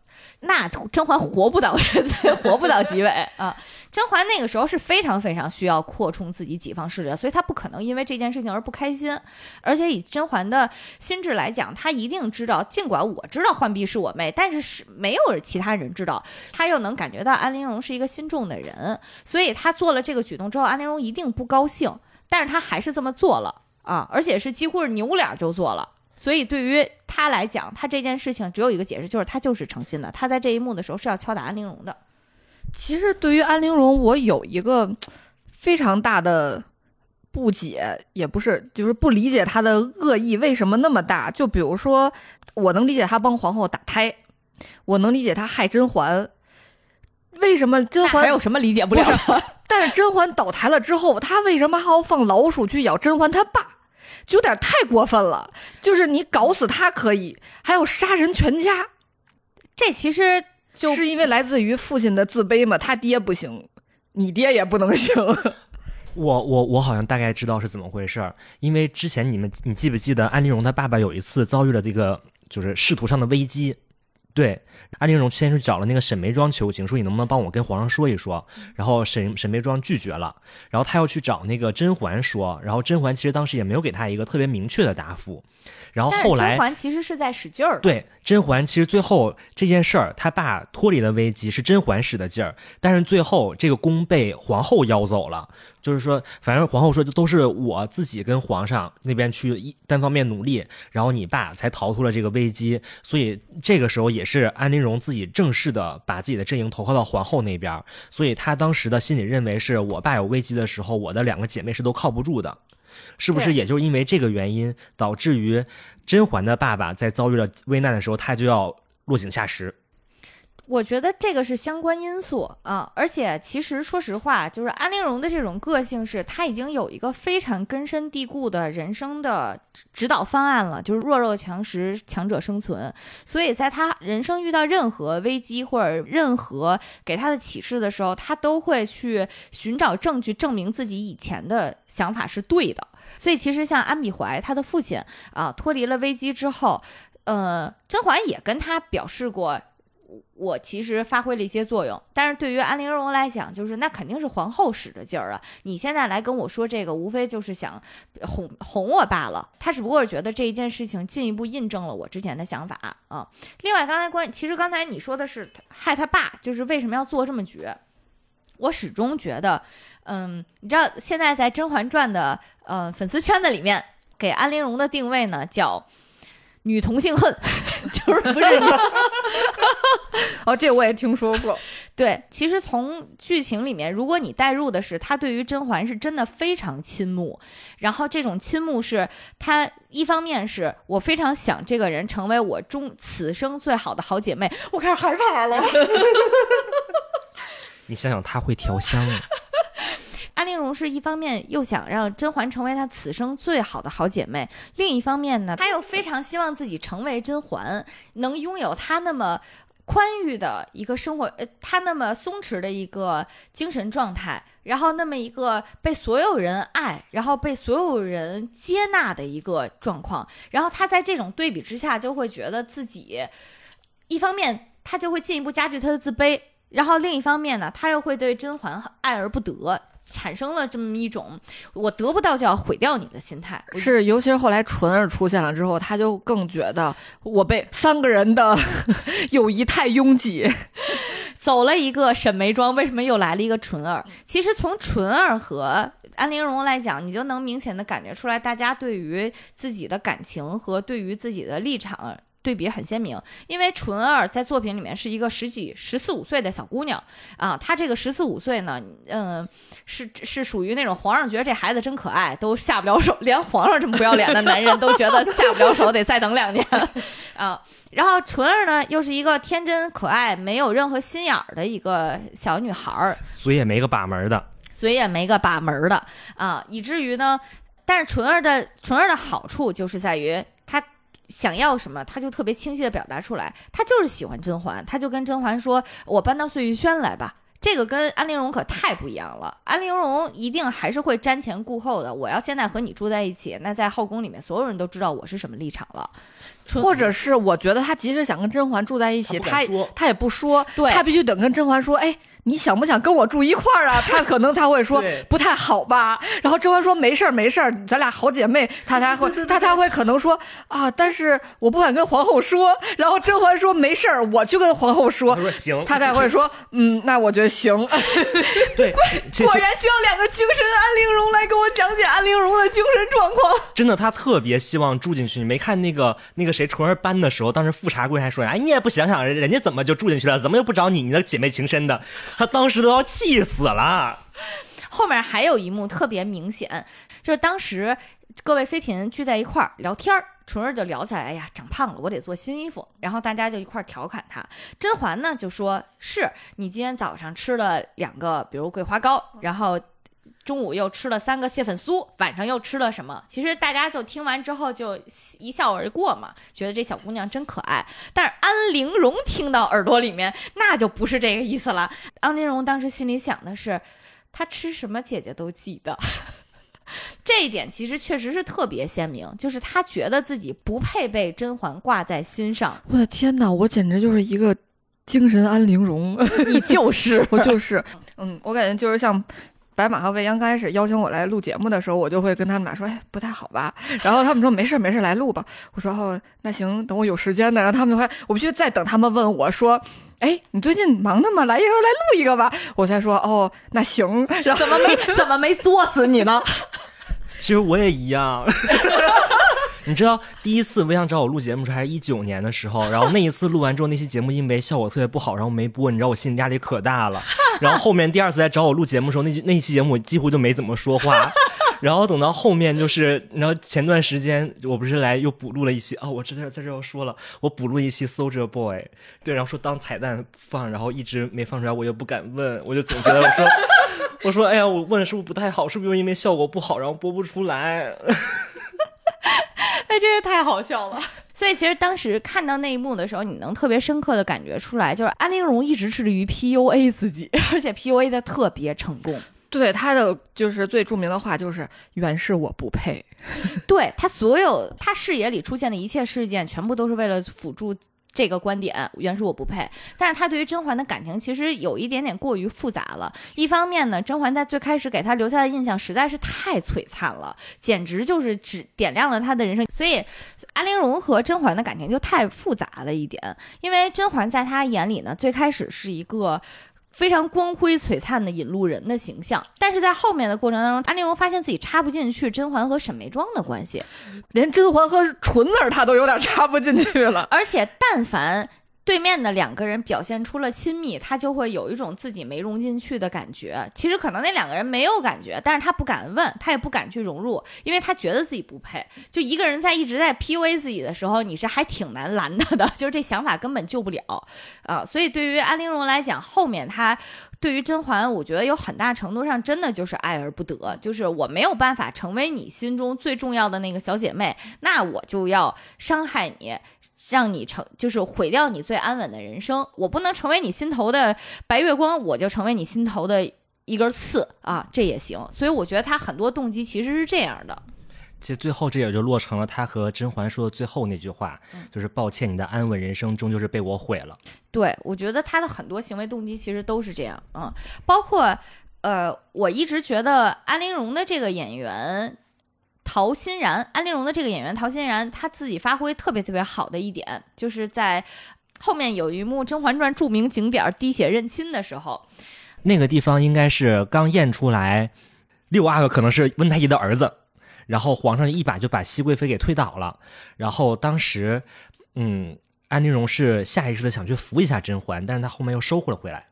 那甄嬛活不到，活不到几尾 啊！甄嬛那个时候是非常非常需要扩充自己己方势力的，所以她不可能因为这件事情而不开心。而且以甄嬛的心智来讲，她一定知道，尽管我知道浣碧是我妹，但是是没有其他人知道，她又能感觉到安陵容是一个心重的人，所以她做了这个举动之后，安陵容一定不高兴，但是她还是这么做了啊，而且是几乎是扭脸就做了。所以对于他来讲，他这件事情只有一个解释，就是他就是诚心的。他在这一幕的时候是要敲打安陵容的。其实对于安陵容，我有一个非常大的不解，也不是，就是不理解他的恶意为什么那么大。就比如说，我能理解他帮皇后打胎，我能理解他害甄嬛，为什么甄嬛还有什么理解不了？但是甄嬛倒台了之后，他为什么还要放老鼠去咬甄嬛他爸？就有点太过分了。就是你搞死他可以，还有杀人全家，这其实就是因为来自于父亲的自卑嘛。他爹不行，你爹也不能行。我我我好像大概知道是怎么回事儿，因为之前你们你记不记得安陵容她爸爸有一次遭遇了这个就是仕途上的危机，对，安陵容先去找了那个沈眉庄求情，说你能不能帮我跟皇上说一说，然后沈沈眉庄拒绝了，然后他又去找那个甄嬛说，然后甄嬛其实当时也没有给他一个特别明确的答复，然后后来甄嬛其实是在使劲儿。对，甄嬛其实最后这件事儿，他爸脱离了危机是甄嬛使的劲儿，但是最后这个宫被皇后要走了。就是说，反正皇后说，这都是我自己跟皇上那边去一单方面努力，然后你爸才逃脱了这个危机。所以这个时候也是安陵容自己正式的把自己的阵营投靠到皇后那边。所以她当时的心里认为，是我爸有危机的时候，我的两个姐妹是都靠不住的。是不是也就是因为这个原因，导致于甄嬛的爸爸在遭遇了危难的时候，他就要落井下石？我觉得这个是相关因素啊，而且其实说实话，就是安陵容的这种个性是，她已经有一个非常根深蒂固的人生的指导方案了，就是弱肉强食，强者生存。所以在她人生遇到任何危机或者任何给她的启示的时候，她都会去寻找证据证明自己以前的想法是对的。所以其实像安比怀，他的父亲啊，脱离了危机之后，呃，甄嬛也跟他表示过。我其实发挥了一些作用，但是对于安陵容来讲，就是那肯定是皇后使的劲儿啊！你现在来跟我说这个，无非就是想哄哄我罢了。他只不过是觉得这一件事情进一步印证了我之前的想法啊。另外，刚才关，其实刚才你说的是害他爸，就是为什么要做这么绝？我始终觉得，嗯，你知道现在在《甄嬛传》的呃粉丝圈子里面，给安陵容的定位呢叫女同性恨，就是不是你。哦，这我也听说过。对，其实从剧情里面，如果你带入的是他对于甄嬛是真的非常倾慕，然后这种倾慕是他一方面是我非常想这个人成为我终此生最好的好姐妹，我开始害怕了。你想想，他会调香啊，安陵容是一方面又想让甄嬛成为她此生最好的好姐妹，另一方面呢，她又非常希望自己成为甄嬛，能拥有她那么宽裕的一个生活，呃，她那么松弛的一个精神状态，然后那么一个被所有人爱，然后被所有人接纳的一个状况，然后她在这种对比之下，就会觉得自己一方面她就会进一步加剧她的自卑。然后另一方面呢，他又会对甄嬛爱而不得，产生了这么一种我得不到就要毁掉你的心态。是，尤其是后来纯儿出现了之后，他就更觉得我被三个人的 友谊太拥挤。走了一个沈眉庄，为什么又来了一个纯儿？其实从纯儿和安陵容来讲，你就能明显的感觉出来，大家对于自己的感情和对于自己的立场。对比很鲜明，因为纯儿在作品里面是一个十几、十四五岁的小姑娘啊，她这个十四五岁呢，嗯，是是属于那种皇上觉得这孩子真可爱，都下不了手，连皇上这么不要脸的男人都觉得下不了手，得再等两年啊。然后纯儿呢，又是一个天真可爱、没有任何心眼儿的一个小女孩儿，嘴也没个把门的，嘴也没个把门的啊，以至于呢，但是纯儿的纯儿的好处就是在于她。想要什么，他就特别清晰的表达出来。他就是喜欢甄嬛，他就跟甄嬛说：“我搬到碎玉轩来吧。”这个跟安陵容可太不一样了。安陵容一定还是会瞻前顾后的。我要现在和你住在一起，那在后宫里面，所有人都知道我是什么立场了。或者是我觉得他即使想跟甄嬛住在一起，他他也不说，对他必须等跟甄嬛说：“哎。”你想不想跟我住一块儿啊？他可能他会说不太好吧。然后甄嬛说没事儿没事儿，咱俩好姐妹。他才会他才会可能说啊，但是我不敢跟皇后说。然后甄嬛说没事儿，我去跟皇后说。他说行。他才会说 嗯，那我觉得行。对，果然需要两个精神安陵容来给我讲解安陵容的精神状况。真的，他特别希望住进去。你没看那个那个谁纯儿搬的时候，当时富察贵还说哎，你也不想想人人家怎么就住进去了，怎么又不找你？你的姐妹情深的。他当时都要气死了。后面还有一幕特别明显，就是当时各位妃嫔聚在一块儿聊天儿，纯儿就聊起来，哎呀，长胖了，我得做新衣服。然后大家就一块儿调侃她。甄嬛呢就说：“是你今天早上吃了两个，比如桂花糕，然后。”中午又吃了三个蟹粉酥，晚上又吃了什么？其实大家就听完之后就一笑而过嘛，觉得这小姑娘真可爱。但是安陵容听到耳朵里面，那就不是这个意思了。安陵容当时心里想的是，她吃什么姐姐都记得。这一点其实确实是特别鲜明，就是她觉得自己不配被甄嬛挂在心上。我的天哪，我简直就是一个精神安陵容，你就是 我就是，嗯，我感觉就是像。白马和未央刚开始邀请我来录节目的时候，我就会跟他们俩说：“哎，不太好吧？”然后他们说：“没事没事，来录吧。”我说：“哦，那行，等我有时间的。”然后他们就会，我必须再等他们问我说：“哎，你最近忙的吗？来一个来录一个吧。”我才说：“哦，那行。”然后怎么没怎么没作死你呢？其实我也一样。你知道第一次未央找我录节目时候还是一九年的时候，然后那一次录完之后，那期节目因为效果特别不好，然后没播。你知道我心里压力可大了。然后后面第二次来找我录节目的时候，那那一期节目我几乎就没怎么说话。然后等到后面就是，然后前段时间我不是来又补录了一期啊，我这在在这要说了，我补录一期 Soldier Boy，对，然后说当彩蛋放，然后一直没放出来，我又不敢问，我就总觉得我说我说哎呀，我问是不是不太好，是不是因为效果不好，然后播不出来。哎，这也太好笑了！所以其实当时看到那一幕的时候，你能特别深刻的感觉出来，就是安陵容一直致力于 PUA 自己，而且 PUA 的特别成功。对他的就是最著名的话就是“原是我不配”。对他所有他视野里出现的一切事件，全部都是为了辅助。这个观点原是我不配，但是他对于甄嬛的感情其实有一点点过于复杂了。一方面呢，甄嬛在最开始给他留下的印象实在是太璀璨了，简直就是只点亮了他的人生。所以安陵容和甄嬛的感情就太复杂了一点，因为甄嬛在他眼里呢，最开始是一个。非常光辉璀璨的引路人的形象，但是在后面的过程当中，安陵容发现自己插不进去甄嬛和沈眉庄的关系，连甄嬛和纯儿她都有点插不进去了，而且但凡。对面的两个人表现出了亲密，他就会有一种自己没融进去的感觉。其实可能那两个人没有感觉，但是他不敢问，他也不敢去融入，因为他觉得自己不配。就一个人在一直在 PUA 自己的时候，你是还挺难拦他的，就是这想法根本救不了啊。所以对于安陵容来讲，后面他对于甄嬛，我觉得有很大程度上真的就是爱而不得，就是我没有办法成为你心中最重要的那个小姐妹，那我就要伤害你。让你成就是毁掉你最安稳的人生，我不能成为你心头的白月光，我就成为你心头的一根刺啊，这也行。所以我觉得他很多动机其实是这样的。其实最后这也就落成了他和甄嬛说的最后那句话，嗯就是抱歉，你的安稳人生终究是被我毁了。对，我觉得他的很多行为动机其实都是这样啊、嗯包括呃，我一直觉得安陵容的这个演员陶欣然，安陵容的这个演员陶欣然，他自己发挥特别特别好的一点，就是在后面有一幕《甄嬛传》著名景点滴血认亲的时候，那个地方应该是刚验出来六阿哥可能是温太医的儿子，然后皇上一把就把熹贵妃给推倒了，然后当时，嗯，安陵容是下意识的想去扶一下甄嬛，但是她后面又收回了回来。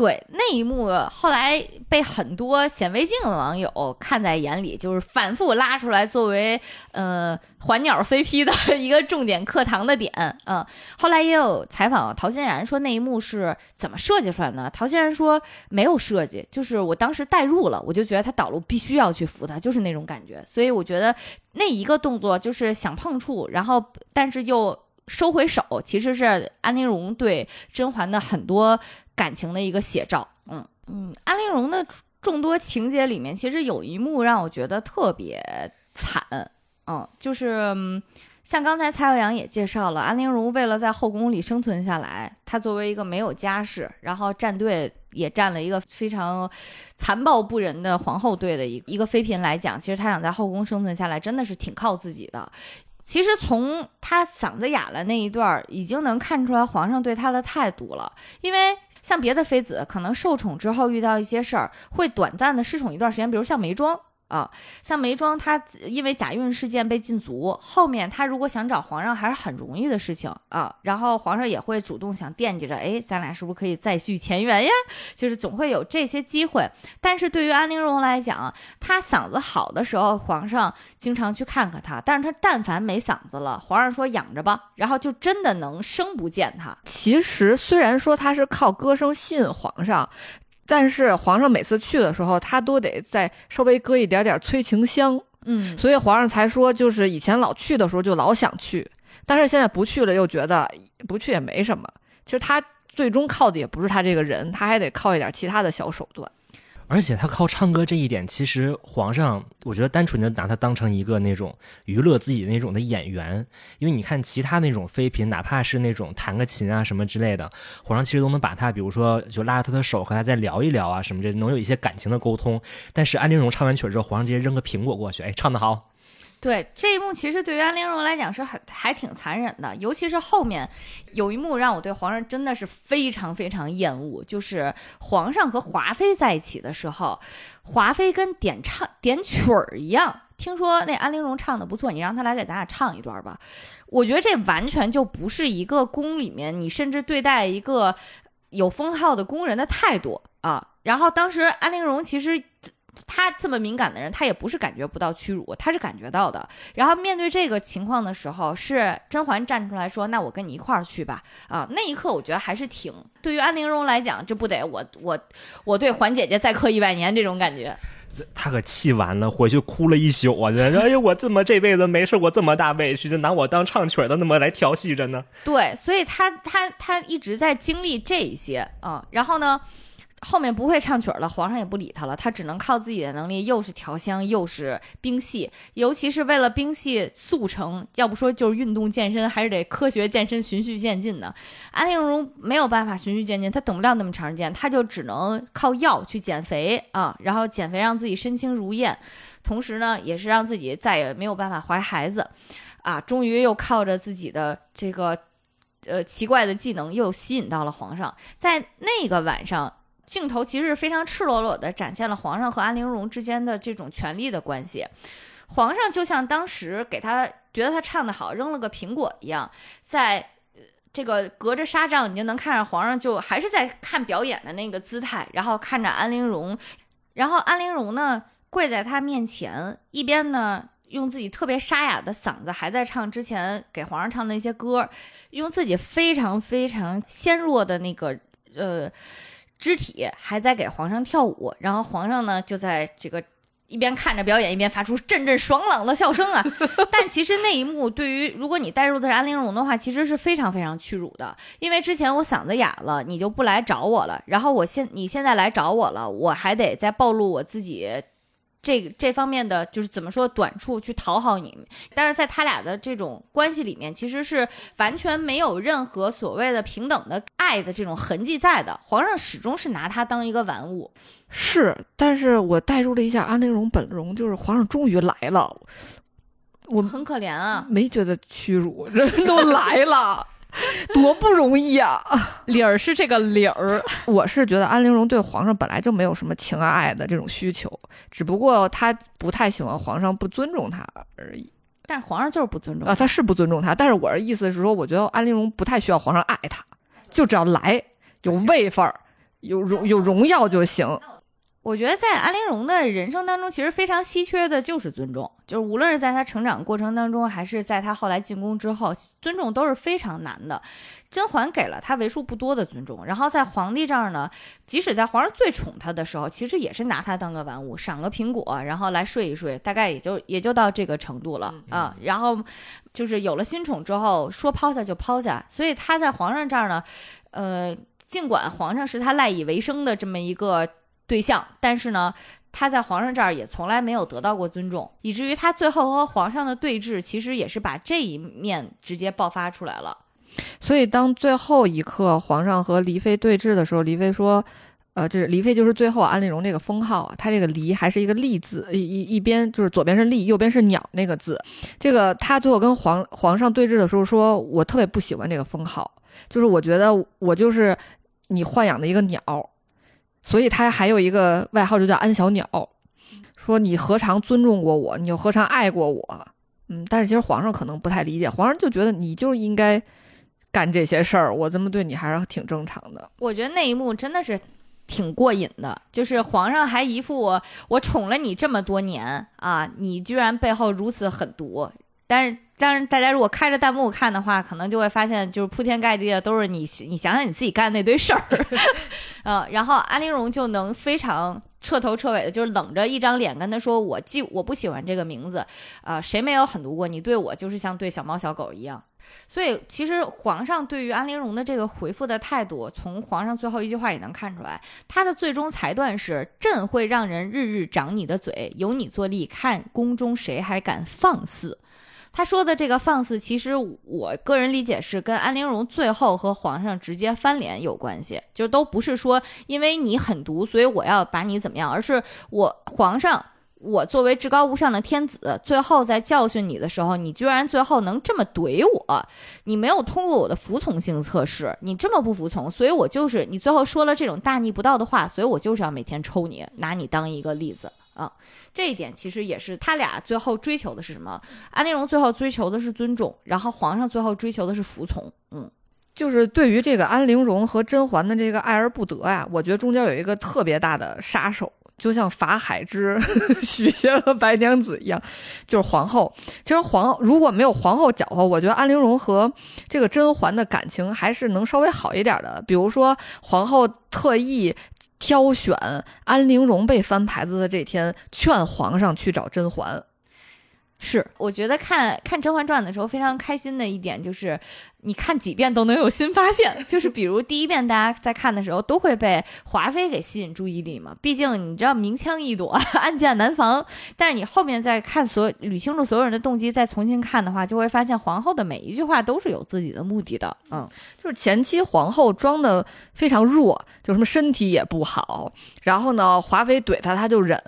对那一幕，后来被很多显微镜的网友看在眼里，就是反复拉出来作为呃环鸟 CP 的一个重点课堂的点。嗯，后来也有采访陶欣然说那一幕是怎么设计出来的呢？陶欣然说没有设计，就是我当时代入了，我就觉得他导路必须要去扶他，就是那种感觉。所以我觉得那一个动作就是想碰触，然后但是又。收回手，其实是安陵容对甄嬛的很多感情的一个写照。嗯嗯，安陵容的众多情节里面，其实有一幕让我觉得特别惨。嗯，就是、像刚才蔡耀阳也介绍了，安陵容为了在后宫里生存下来，她作为一个没有家世，然后站队也站了一个非常残暴不仁的皇后队的一一个妃嫔来讲，其实她想在后宫生存下来，真的是挺靠自己的。其实从她嗓子哑了那一段儿，已经能看出来皇上对她的态度了。因为像别的妃子，可能受宠之后遇到一些事儿，会短暂的失宠一段时间，比如像眉庄。啊，像眉庄，她因为假孕事件被禁足，后面她如果想找皇上，还是很容易的事情啊。然后皇上也会主动想惦记着，哎，咱俩是不是可以再续前缘呀？就是总会有这些机会。但是对于安陵容来讲，她嗓子好的时候，皇上经常去看看她，但是她但凡没嗓子了，皇上说养着吧，然后就真的能生不见她。其实虽然说他是靠歌声吸引皇上，但是皇上每次去的时候，他都得再稍微搁一点点催情香，嗯，所以皇上才说，就是以前老去的时候就老想去，但是现在不去了又觉得不去也没什么。其实他最终靠的也不是他这个人，他还得靠一点其他的小手段。而且他靠唱歌这一点，其实皇上我觉得单纯的拿他当成一个那种娱乐自己的那种的演员，因为你看其他那种妃嫔，哪怕是那种弹个琴啊什么之类的，皇上其实都能把他，比如说就拉着他的手和他再聊一聊啊什么这，能有一些感情的沟通。但是安陵容唱完曲之后，皇上直接扔个苹果过去，哎，唱得好。对这一幕，其实对于安陵容来讲是很还挺残忍的，尤其是后面有一幕让我对皇上真的是非常非常厌恶，就是皇上和华妃在一起的时候，华妃跟点唱点曲儿一样。听说那安陵容唱的不错，你让她来给咱俩唱一段吧。我觉得这完全就不是一个宫里面，你甚至对待一个有封号的宫人的态度啊。然后当时安陵容其实。他这么敏感的人，他也不是感觉不到屈辱，他是感觉到的。然后面对这个情况的时候，是甄嬛站出来说：“那我跟你一块儿去吧。”啊，那一刻我觉得还是挺对于安陵容来讲，这不得我我我对嬛姐姐再磕一百年这种感觉。他可气完了，回去哭了一宿啊！哎呀，我这么这辈子没受过这么大委屈，就拿我当唱曲的那么来调戏着呢。对，所以他他他一直在经历这一些啊、然后呢？后面不会唱曲儿了，皇上也不理他了，他只能靠自己的能力，又是调香，又是冰系，尤其是为了冰系速成，要不说就是运动健身，还是得科学健身，循序渐进的。安陵容没有办法循序渐进，她等不了那么长时间，她就只能靠药去减肥啊，然后减肥让自己身轻如燕，同时呢，也是让自己再也没有办法怀孩子，啊，终于又靠着自己的这个呃奇怪的技能，又吸引到了皇上，在那个晚上。镜头其实是非常赤裸裸的展现了皇上和安陵容之间的这种权力的关系。皇上就像当时给他觉得他唱得好，扔了个苹果一样，在这个隔着纱帐，你就能看着皇上就还是在看表演的那个姿态，然后看着安陵容，然后安陵容呢跪在他面前，一边呢用自己特别沙哑的嗓子还在唱之前给皇上唱的那些歌，用自己非常非常纤弱的那个呃。肢体还在给皇上跳舞，然后皇上呢就在这个一边看着表演，一边发出阵阵爽朗的笑声啊。但其实那一幕对于如果你带入的是安陵容的话，其实是非常非常屈辱的，因为之前我嗓子哑了，你就不来找我了，然后我现你现在来找我了，我还得再暴露我自己这个这方面的就是怎么说短处去讨好你，但是在他俩的这种关系里面，其实是完全没有任何所谓的平等的爱的这种痕迹在的。皇上始终是拿他当一个玩物，是，但是我代入了一下安陵容本容，就是皇上终于来了，我很可怜啊。没觉得屈辱，人都来了，多不容易啊！理儿是这个理儿，我是觉得安陵容对皇上本来就没有什么情啊爱的这种需求，只不过她不太喜欢皇上不尊重她而已但是皇上就是不尊重啊。她是不尊重她，但是我的意思是说，我觉得安陵容不太需要皇上爱她，就只要来有位份儿、有荣有荣耀就行。我觉得在安陵容的人生当中，其实非常稀缺的就是尊重，就是无论是在她成长过程当中，还是在她后来进宫之后，尊重都是非常难的。甄嬛给了她为数不多的尊重，然后在皇帝这儿呢，即使在皇上最宠她的时候，其实也是拿她当个玩物，赏个苹果，然后来睡一睡，大概也就也就到这个程度了啊。然后就是有了新宠之后，说抛下就抛下，所以她在皇上这儿呢，呃，尽管皇上是她赖以为生的这么一个。对象，但是呢，他在皇上这儿也从来没有得到过尊重，以至于他最后和皇上的对峙，其实也是把这一面直接爆发出来了。所以，当最后一刻皇上和黎妃对峙的时候，黎妃说：“呃，这是黎妃就是最后安陵容这个封号啊，他这个黎还是一个立字，一一一边就是左边是立，右边是鸟那个字。这个他最后跟皇皇上对峙的时候说，我特别不喜欢这个封号，就是我觉得我就是你豢养的一个鸟。”所以他还有一个外号，就叫安小鸟。说你何尝尊重过我？你又何尝爱过我？嗯，但是其实皇上可能不太理解，皇上就觉得你就应该干这些事儿，我这么对你还是挺正常的。我觉得那一幕真的是挺过瘾的，就是皇上还一副我我宠了你这么多年啊，你居然背后如此狠毒。但是，但是大家如果开着弹幕看的话，可能就会发现，就是铺天盖地的都是你，你想想你自己干的那堆事儿，嗯，然后安陵容就能非常彻头彻尾的，就是冷着一张脸跟他说：“我记我不喜欢这个名字，啊，谁没有狠毒过？你对我就是像对小猫小狗一样。”所以，其实皇上对于安陵容的这个回复的态度，从皇上最后一句话也能看出来，他的最终裁断是：朕会让人日日长你的嘴，有你坐立，看宫中谁还敢放肆。他说的这个放肆，其实我个人理解是跟安陵容最后和皇上直接翻脸有关系，就都不是说因为你狠毒，所以我要把你怎么样，而是我皇上，我作为至高无上的天子，最后在教训你的时候，你居然最后能这么怼我，你没有通过我的服从性测试，你这么不服从，所以我就是你最后说了这种大逆不道的话，所以我就是要每天抽你，拿你当一个例子。啊，这一点其实也是他俩最后追求的是什么？安陵容最后追求的是尊重，然后皇上最后追求的是服从。嗯，就是对于这个安陵容和甄嬛的这个爱而不得呀，我觉得中间有一个特别大的杀手，就像法海之 许仙和白娘子一样，就是皇后。其实皇如果没有皇后搅和，我觉得安陵容和这个甄嬛的感情还是能稍微好一点的。比如说皇后特意。挑选安陵容被翻牌子的这天，劝皇上去找甄嬛。是，我觉得看看《甄嬛传》的时候非常开心的一点就是。你看几遍都能有新发现，就是比如第一遍大家在看的时候都会被华妃给吸引注意力嘛，毕竟你知道明枪易躲，暗箭难防。但是你后面再看所捋清楚所有人的动机，再重新看的话，就会发现皇后的每一句话都是有自己的目的的。嗯，就是前期皇后装的非常弱，就什么身体也不好，然后呢华妃怼她她就忍，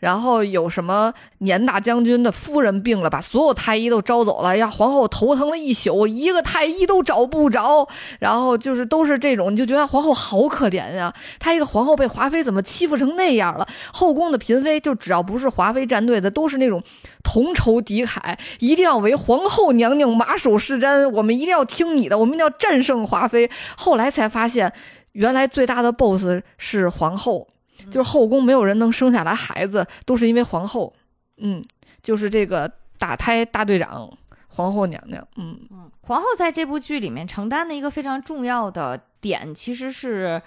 然后有什么年大将军的夫人病了，把所有太医都招走了，哎呀皇后头疼了一宿，一个太医。都找不着，然后就是都是这种，你就觉得皇后好可怜呀。她一个皇后被华妃怎么欺负成那样了？后宫的嫔妃就只要不是华妃战队的，都是那种同仇敌忾，一定要为皇后娘娘马首是瞻。我们一定要听你的，我们一定要战胜华妃。后来才发现，原来最大的 BOSS 是皇后，就是后宫没有人能生下来孩子，都是因为皇后。嗯，就是这个打胎大队长。皇后娘娘，嗯嗯，皇后在这部剧里面承担的一个非常重要的点，其实是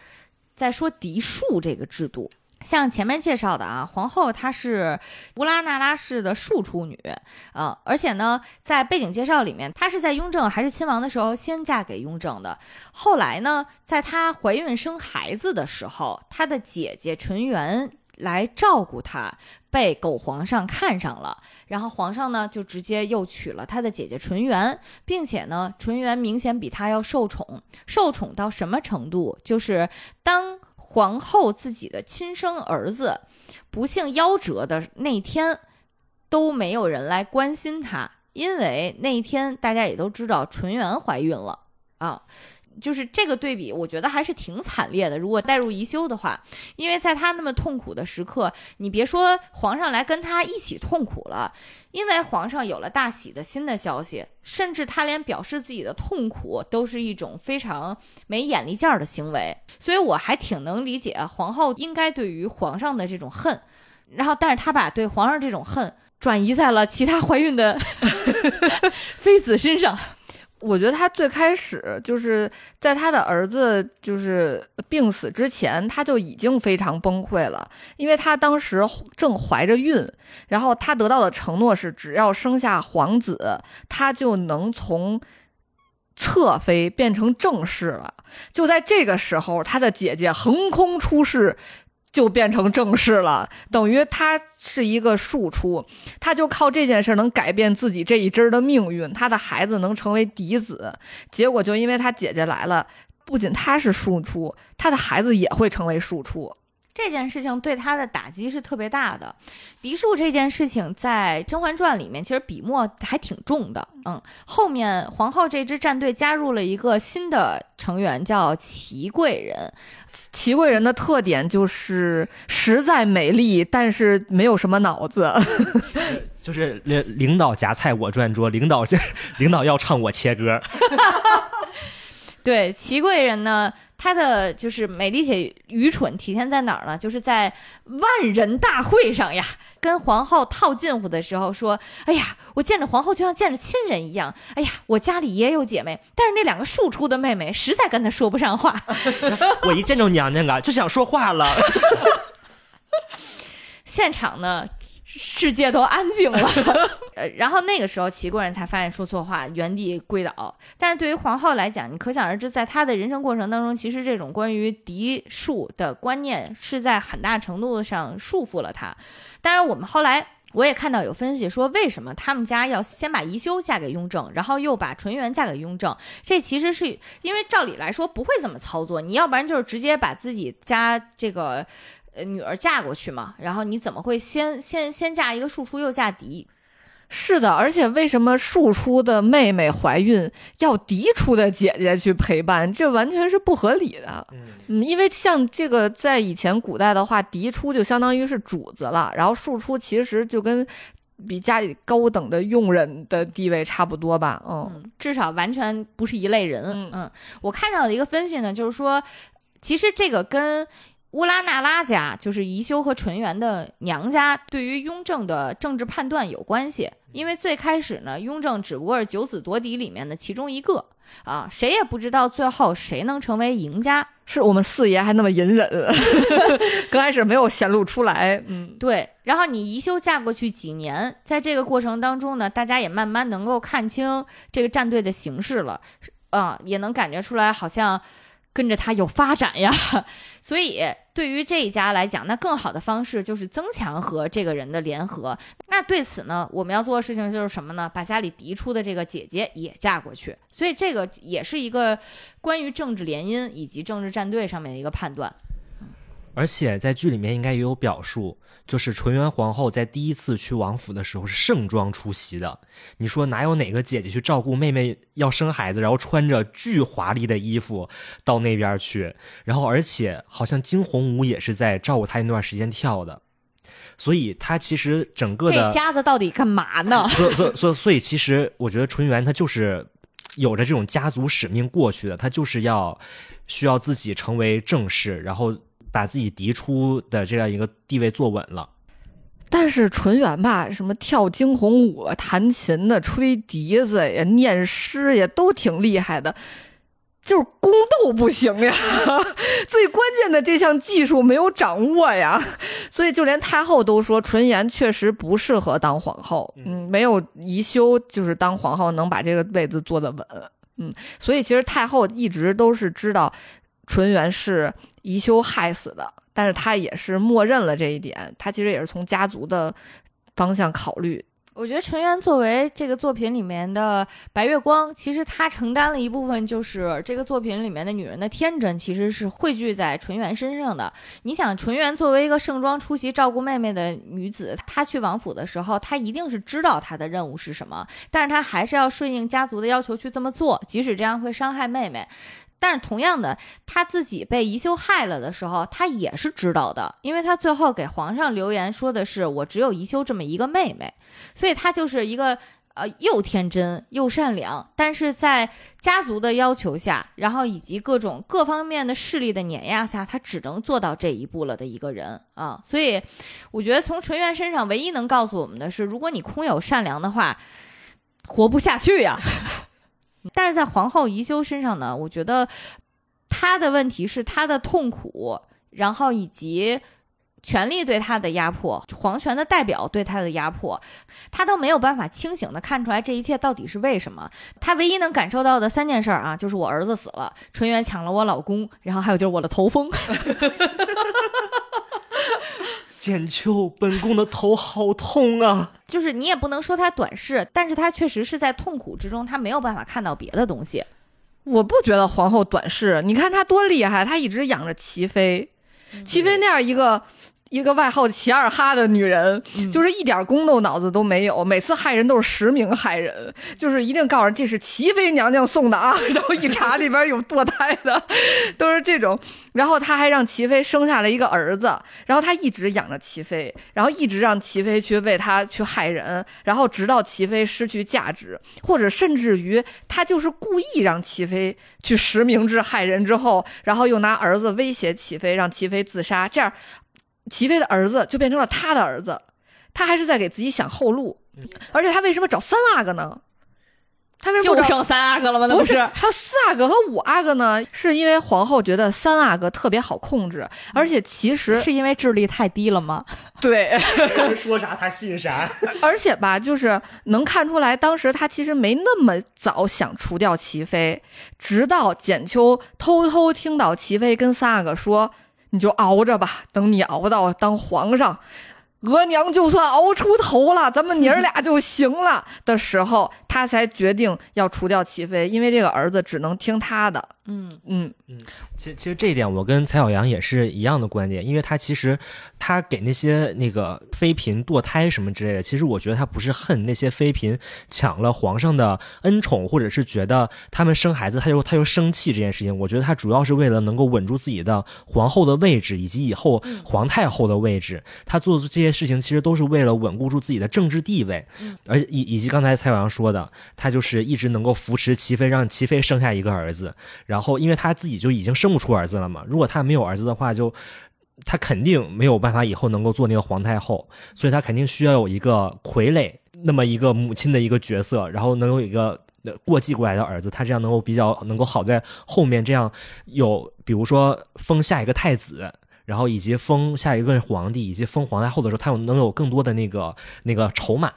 在说嫡庶这个制度。像前面介绍的啊，皇后她是乌拉那拉氏的庶出女，啊，而且呢，在背景介绍里面，她是在雍正还是亲王的时候先嫁给雍正的。后来呢，在她怀孕生孩子的时候，她的姐姐纯元。来照顾她，被狗皇上看上了，然后皇上呢就直接又娶了他的姐姐纯元，并且呢，纯元明显比他要受宠，受宠到什么程度？就是当皇后自己的亲生儿子不幸夭折的那天，都没有人来关心他，因为那一天大家也都知道纯元怀孕了啊。就是这个对比，我觉得还是挺惨烈的。如果带入宜修的话，因为在他那么痛苦的时刻，你别说皇上来跟他一起痛苦了，因为皇上有了大喜的新的消息，甚至他连表示自己的痛苦都是一种非常没眼力见儿的行为。所以我还挺能理解皇后应该对于皇上的这种恨，然后但是他把对皇上这种恨转移在了其他怀孕的 妃子身上。我觉得他最开始就是在他的儿子就是病死之前，他就已经非常崩溃了，因为他当时正怀着孕，然后他得到的承诺是，只要生下皇子，他就能从侧妃变成正室了。就在这个时候，他的姐姐横空出世。就变成正室了，等于他是一个庶出，他就靠这件事能改变自己这一支的命运，他的孩子能成为嫡子。结果就因为他姐姐来了，不仅他是庶出，他的孩子也会成为庶出。这件事情对他的打击是特别大的，嫡庶这件事情在《甄嬛传》里面其实笔墨还挺重的。嗯，后面皇后这支战队加入了一个新的成员，叫祺贵人。祺贵人的特点就是实在美丽，但是没有什么脑子。就是领领导夹菜我转桌，领导领导要唱我切歌。对，祺贵人呢？她的就是美丽且愚蠢体现在哪儿呢？就是在万人大会上呀，跟皇后套近乎的时候说：“哎呀，我见着皇后就像见着亲人一样。哎呀，我家里也有姐妹，但是那两个庶出的妹妹实在跟她说不上话。我一见着娘娘啊，就想说话了。现场呢？”世界都安静了，呃，然后那个时候齐国人才发现说错话，原地跪倒。但是对于皇后来讲，你可想而知，在她的人生过程当中，其实这种关于嫡庶的观念是在很大程度上束缚了她。当然，我们后来我也看到有分析说，为什么他们家要先把宜修嫁给雍正，然后又把纯元嫁给雍正？这其实是因为照理来说不会这么操作，你要不然就是直接把自己家这个。呃，女儿嫁过去嘛，然后你怎么会先先先嫁一个庶出又嫁嫡？是的，而且为什么庶出的妹妹怀孕要嫡出的姐姐去陪伴？这完全是不合理的。嗯，因为像这个在以前古代的话，嫡出就相当于是主子了，然后庶出其实就跟比家里高等的佣人的地位差不多吧。嗯，至少完全不是一类人。嗯嗯，我看到的一个分析呢，就是说，其实这个跟。乌拉那拉家就是宜修和纯元的娘家，对于雍正的政治判断有关系。因为最开始呢，雍正只不过是九子夺嫡里面的其中一个啊，谁也不知道最后谁能成为赢家。是我们四爷还那么隐忍，刚开始没有显露出来。嗯，对。然后你宜修嫁过去几年，在这个过程当中呢，大家也慢慢能够看清这个战队的形势了，啊，也能感觉出来好像。跟着他有发展呀，所以对于这一家来讲，那更好的方式就是增强和这个人的联合。那对此呢，我们要做的事情就是什么呢？把家里嫡出的这个姐姐也嫁过去。所以这个也是一个关于政治联姻以及政治战队上面的一个判断。而且在剧里面应该也有表述，就是纯元皇后在第一次去王府的时候是盛装出席的。你说哪有哪个姐姐去照顾妹妹要生孩子，然后穿着巨华丽的衣服到那边去？然后而且好像惊鸿舞也是在照顾她那段时间跳的。所以她其实整个的这家子到底干嘛呢？所所所所以其实我觉得纯元她就是有着这种家族使命过去的，她就是要需要自己成为正室，然后。把自己嫡出的这样一个地位坐稳了，但是纯元吧，什么跳惊鸿舞、弹琴的、吹笛子呀、念诗也都挺厉害的，就是宫斗不行呀。最关键的这项技术没有掌握呀，所以就连太后都说纯元确实不适合当皇后。嗯，没有宜修就是当皇后能把这个位子坐得稳。嗯，所以其实太后一直都是知道。纯元是宜修害死的，但是他也是默认了这一点，他其实也是从家族的方向考虑。我觉得纯元作为这个作品里面的白月光，其实她承担了一部分，就是这个作品里面的女人的天真，其实是汇聚在纯元身上的。你想，纯元作为一个盛装出席照顾妹妹的女子，她去王府的时候，她一定是知道她的任务是什么，但是她还是要顺应家族的要求去这么做，即使这样会伤害妹妹。但是同样的，他自己被宜修害了的时候，他也是知道的，因为他最后给皇上留言说的是“我只有宜修这么一个妹妹”，所以他就是一个呃又天真又善良，但是在家族的要求下，然后以及各种各方面的势力的碾压下，他只能做到这一步了的一个人啊。所以，我觉得从纯元身上唯一能告诉我们的是，如果你空有善良的话，活不下去呀。但是在皇后宜修身上呢，我觉得她的问题是她的痛苦，然后以及权力对她的压迫，皇权的代表对她的压迫，她都没有办法清醒的看出来这一切到底是为什么。她唯一能感受到的三件事啊，就是我儿子死了，纯元抢了我老公，然后还有就是我的头风。简秋，本宫的头好痛啊！就是你也不能说他短视，但是他确实是在痛苦之中，他没有办法看到别的东西。我不觉得皇后短视，你看她多厉害，她一直养着齐妃，齐妃那样一个。一个外号齐二哈的女人，就是一点宫斗脑子都没有，每次害人都是实名害人，就是一定告诉人这是齐妃娘娘送的啊，然后一查里边有堕胎的，都是这种。然后他还让齐妃生下了一个儿子，然后他一直养着齐妃，然后一直让齐妃去为他去害人，然后直到齐妃失去价值，或者甚至于他就是故意让齐妃去实名制害人之后，然后又拿儿子威胁齐妃，让齐妃自杀，这样。齐妃的儿子就变成了他的儿子，他还是在给自己想后路。而且他为什么找三阿哥呢？他为什么就剩三阿哥了吗？不是，还有四阿哥和五阿哥呢？是因为皇后觉得三阿哥特别好控制，而且其实是因为智力太低了吗？对，说啥他信啥。而且吧，就是能看出来，当时他其实没那么早想除掉齐妃，直到简秋偷偷听到齐妃跟三阿哥说。你就熬着吧，等你熬到当皇上，额娘就算熬出头了，咱们娘儿俩就行了的时候，他才决定要除掉齐妃，因为这个儿子只能听他的。嗯。嗯。嗯，其实其实这一点我跟蔡小阳也是一样的观点，因为他其实他给那些那个妃嫔堕胎什么之类的，其实我觉得他不是恨那些妃嫔抢了皇上的恩宠，或者是觉得他们生孩子他又他又生气这件事情，我觉得他主要是为了能够稳住自己的皇后的位置以及以后皇太后的位置，他做的这些事情其实都是为了稳固住自己的政治地位，而以以及刚才蔡小阳说的，他就是一直能够扶持齐妃，让齐妃生下一个儿子，然然后，因为他自己就已经生不出儿子了嘛，如果他没有儿子的话，就他肯定没有办法以后能够做那个皇太后，所以他肯定需要有一个傀儡，那么一个母亲的一个角色，然后能有一个过继过来的儿子，他这样能够比较能够好在后面这样有，比如说封下一个太子，然后以及封下一任皇帝，以及封皇太后的时候，他有能有更多的那个那个筹码。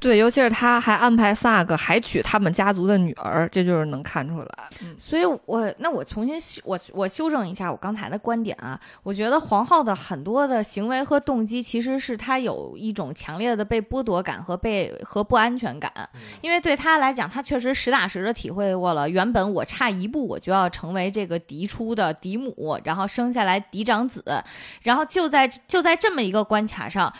对，尤其是他还安排萨个还娶他们家族的女儿，这就是能看出来。所以，我那我重新修我我修正一下我刚才的观点啊，我觉得皇后的很多的行为和动机，其实是她有一种强烈的被剥夺感和被和不安全感，因为对她来讲，她确实实打实的体会过了，原本我差一步我就要成为这个嫡出的嫡母，然后生下来嫡长子，然后就在就在这么一个关卡上。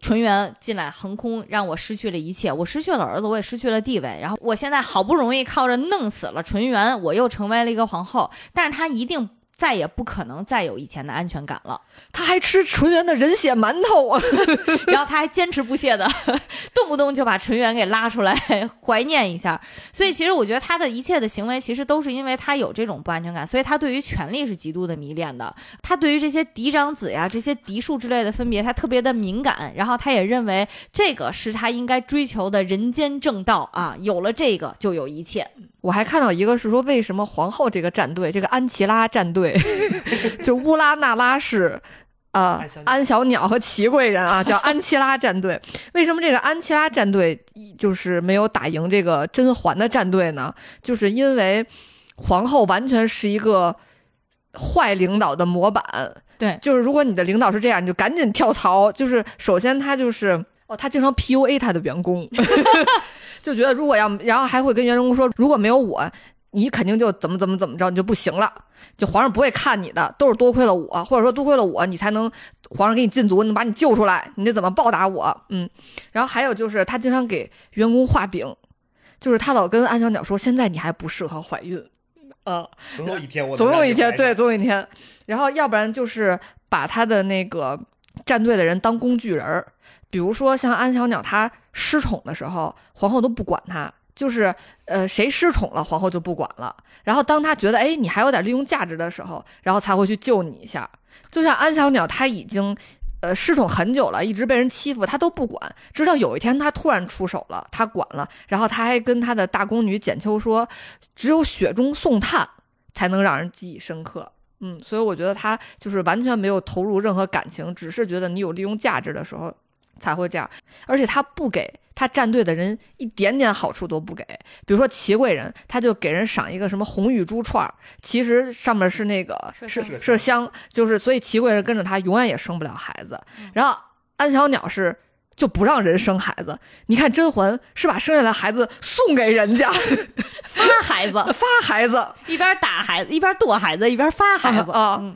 纯元进来横空，让我失去了一切。我失去了儿子，我也失去了地位。然后我现在好不容易靠着弄死了纯元，我又成为了一个皇后。但是她一定。再也不可能再有以前的安全感了。他还吃纯元的人血馒头啊，然后他还坚持不懈的，动不动就把纯元给拉出来怀念一下。所以其实我觉得他的一切的行为，其实都是因为他有这种不安全感，所以他对于权力是极度的迷恋的。他对于这些嫡长子呀、这些嫡庶之类的分别，他特别的敏感。然后他也认为这个是他应该追求的人间正道啊，有了这个就有一切。我还看到一个是说，为什么皇后这个战队，这个安琪拉战队，就乌拉那拉氏，呃，安小鸟和齐贵人啊，叫安琪拉战队。为什么这个安琪拉战队就是没有打赢这个甄嬛的战队呢？就是因为皇后完全是一个坏领导的模板。对，就是如果你的领导是这样，你就赶紧跳槽。就是首先他就是哦，他经常 PUA 他的员工，就觉得如果要，然后还会跟员工说，如果没有我，你肯定就怎么怎么怎么着，你就不行了。就皇上不会看你的，都是多亏了我，或者说多亏了我，你才能皇上给你禁足，能把你救出来，你得怎么报答我？嗯，然后还有就是他经常给员工画饼，就是他老跟安小鸟说，现在你还不适合怀孕，啊、总有一天我总有一天，对，，总有一天。然后要不然就是把他的那个战队的人当工具人儿，比如说像安小鸟，她失宠的时候，皇后都不管她，就是呃谁失宠了，皇后就不管了。然后当她觉得哎你还有点利用价值的时候，然后才会去救你一下。就像安小鸟，她已经。呃，失宠很久了，一直被人欺负，她都不管。直到有一天，她突然出手了，她管了。然后她还跟她的大宫女简秋说：“只有雪中送炭，才能让人记忆深刻。嗯，所以我觉得他就是完全没有投入任何感情，只是觉得你有利用价值的时候才会这样，而且他不给他站队的人一点点好处都不给。比如说齐贵人，他就给人赏一个什么红玉珠串儿，其实上面是那个麝是香麝香，就是所以齐贵人跟着他永远也生不了孩子。然后安小鸟是。就不让人生孩子，你看甄嬛是把生下来孩子送给人家发孩子，发孩子，一边打孩子，一边剁孩子，一边发孩子啊嗯。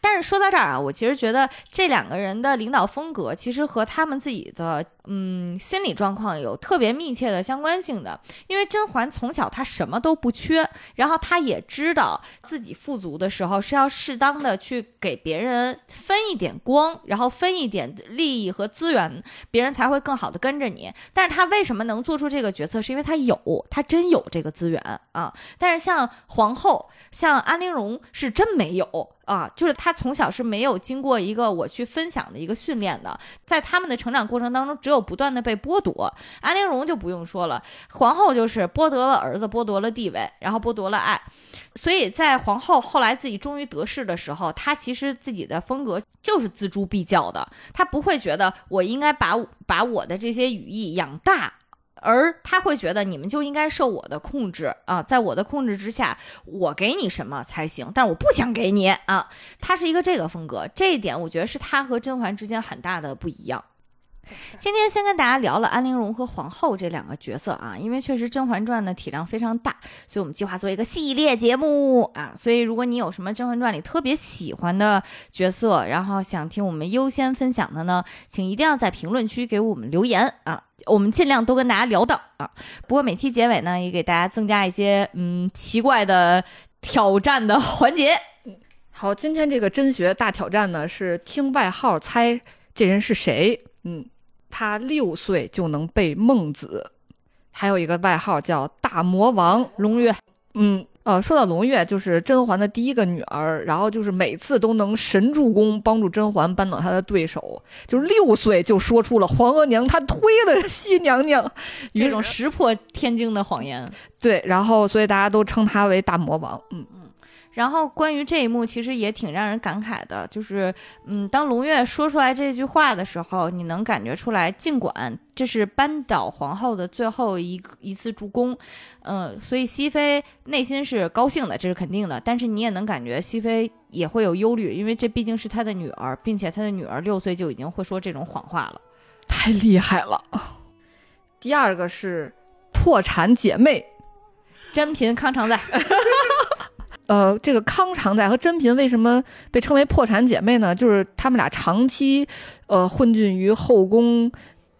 但是说到这儿啊，我其实觉得这两个人的领导风格，其实和他们自己的嗯心理状况有特别密切的相关性的。因为甄嬛从小她什么都不缺，然后她也知道自己富足的时候是要适当的去给别人分一点光，然后分一点利益和资源，别人才会更好的跟着你。但是她为什么能做出这个决策？是因为她有，她真有这个资源啊。但是像皇后，像安陵容是真没有啊，就是他从小是没有经过一个我去分享的一个训练的，在他们的成长过程当中，只有不断的被剥夺。安陵容就不用说了，皇后就是剥夺了儿子，剥夺了地位，然后剥夺了爱。所以在皇后后来自己终于得势的时候，她其实自己的风格就是锱铢必较的，她不会觉得我应该把把我的这些羽翼养大。而他会觉得你们就应该受我的控制啊，在我的控制之下，我给你什么才行，但我不想给你啊。他是一个这个风格，这一点我觉得是他和甄嬛之间很大的不一样。今天先跟大家聊了安陵容和皇后这两个角色啊，因为确实《甄嬛传》的体量非常大，所以我们计划做一个系列节目啊。所以如果你有什么《甄嬛传》里特别喜欢的角色，然后想听我们优先分享的呢，请一定要在评论区给我们留言啊，我们尽量都跟大家聊到啊。不过每期结尾呢，也给大家增加一些嗯奇怪的挑战的环节。好，今天这个真学大挑战呢是听外号猜这人是谁。嗯，他六岁就能背孟子，还有一个外号叫大魔王。龙月，嗯，呃，说到龙月，就是甄嬛的第一个女儿，然后就是每次都能神助攻，帮助甄嬛扳倒她的对手。就是六岁就说出了皇额娘她推了熹 娘娘，于这种石破天惊的谎言。对，然后所以大家都称她为大魔王。嗯嗯。然后关于这一幕，其实也挺让人感慨的，就是，嗯，当龙月说出来这句话的时候，你能感觉出来，尽管这是扳倒皇后的最后一一次助攻，嗯、所以熹妃内心是高兴的，这是肯定的，但是你也能感觉熹妃也会有忧虑，因为这毕竟是她的女儿，并且她的女儿六岁就已经会说这种谎话了。太厉害了。第二个是破产姐妹，真嫔康常在，呃，这个康常在和甄嫔为什么被称为破产姐妹呢？就是她们俩长期呃混迹于后宫，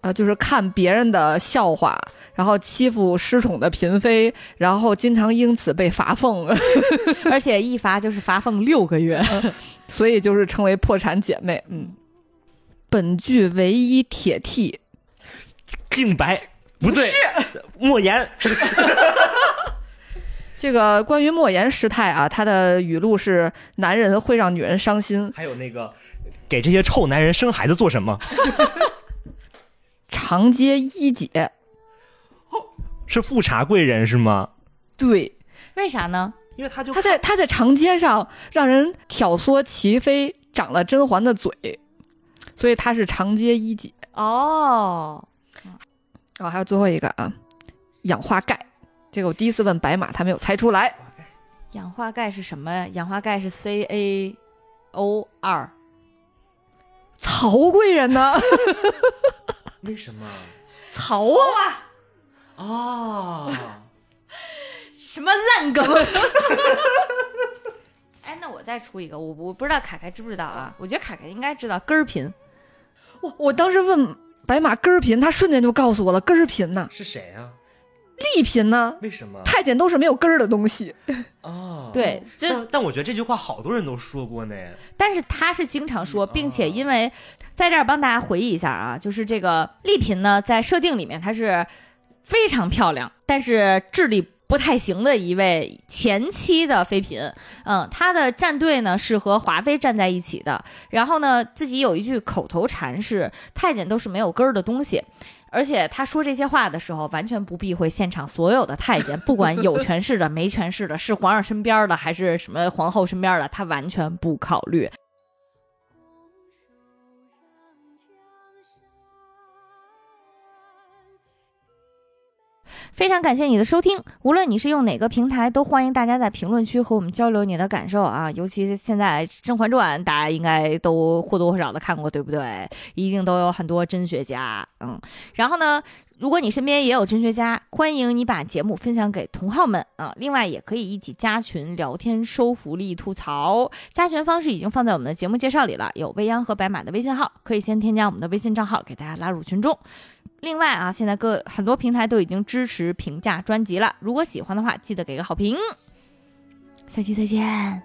呃，就是看别人的笑话，然后欺负失宠的嫔妃，然后经常因此被罚俸，而且一罚就是罚俸六个月。所以就是称为破产姐妹。嗯，本剧唯一铁 T 净白不对，莫言 这个关于莫言师太啊，他的语录是：男人会让女人伤心，还有那个给这些臭男人生孩子做什么？长街一姐。是富察贵人是吗？对，为啥呢？因为他就他在他在长街上让人挑唆齐妃长了甄嬛的嘴，所以他是长街一姐。哦，然后还有最后一个啊，氧化钙，这个我第一次问白马，他没有猜出来。氧化钙是什么呀？氧化钙是 C A O 二。曹贵人呢？为什么？曹啊，哦，什么烂梗？哎，那我再出一个，我我不知道凯凯知不知道啊？我觉得凯凯应该知道根儿频。我我当时问白马根儿频，他瞬间就告诉我了，根儿频呢，是谁啊？利频呢？为什么？太监都是没有根儿的东西。哦，对，这但但我觉得这句话好多人都说过呢。但是他是经常说，并且哦因为在这儿帮大家回忆一下啊，就是这个丽嫔呢，在设定里面她是非常漂亮，但是智力不太行的一位前期的妃嫔。嗯，她的战队呢是和华妃站在一起的，然后呢自己有一句口头禅是“太监都是没有根儿的东西”。而且他说这些话的时候，完全不避讳现场所有的太监，不管有权势的、没权势的，是皇上身边的还是什么皇后身边的，他完全不考虑。非常感谢你的收听，无论你是用哪个平台，都欢迎大家在评论区和我们交流你的感受啊！尤其是现在《甄嬛传》，大家应该都或多或少的看过，对不对？一定都有很多真学家，嗯。然后呢，如果你身边也有真学家，欢迎你把节目分享给同好们啊！另外，也可以一起加群聊天、收福利、吐槽。加群方式已经放在我们的节目介绍里了，有未央和白马的微信号，可以先添加我们的微信账号，给大家拉入群中。另外啊，现在各很多平台都已经支持评价专辑了，如果喜欢的话，记得给个好评。下期再见。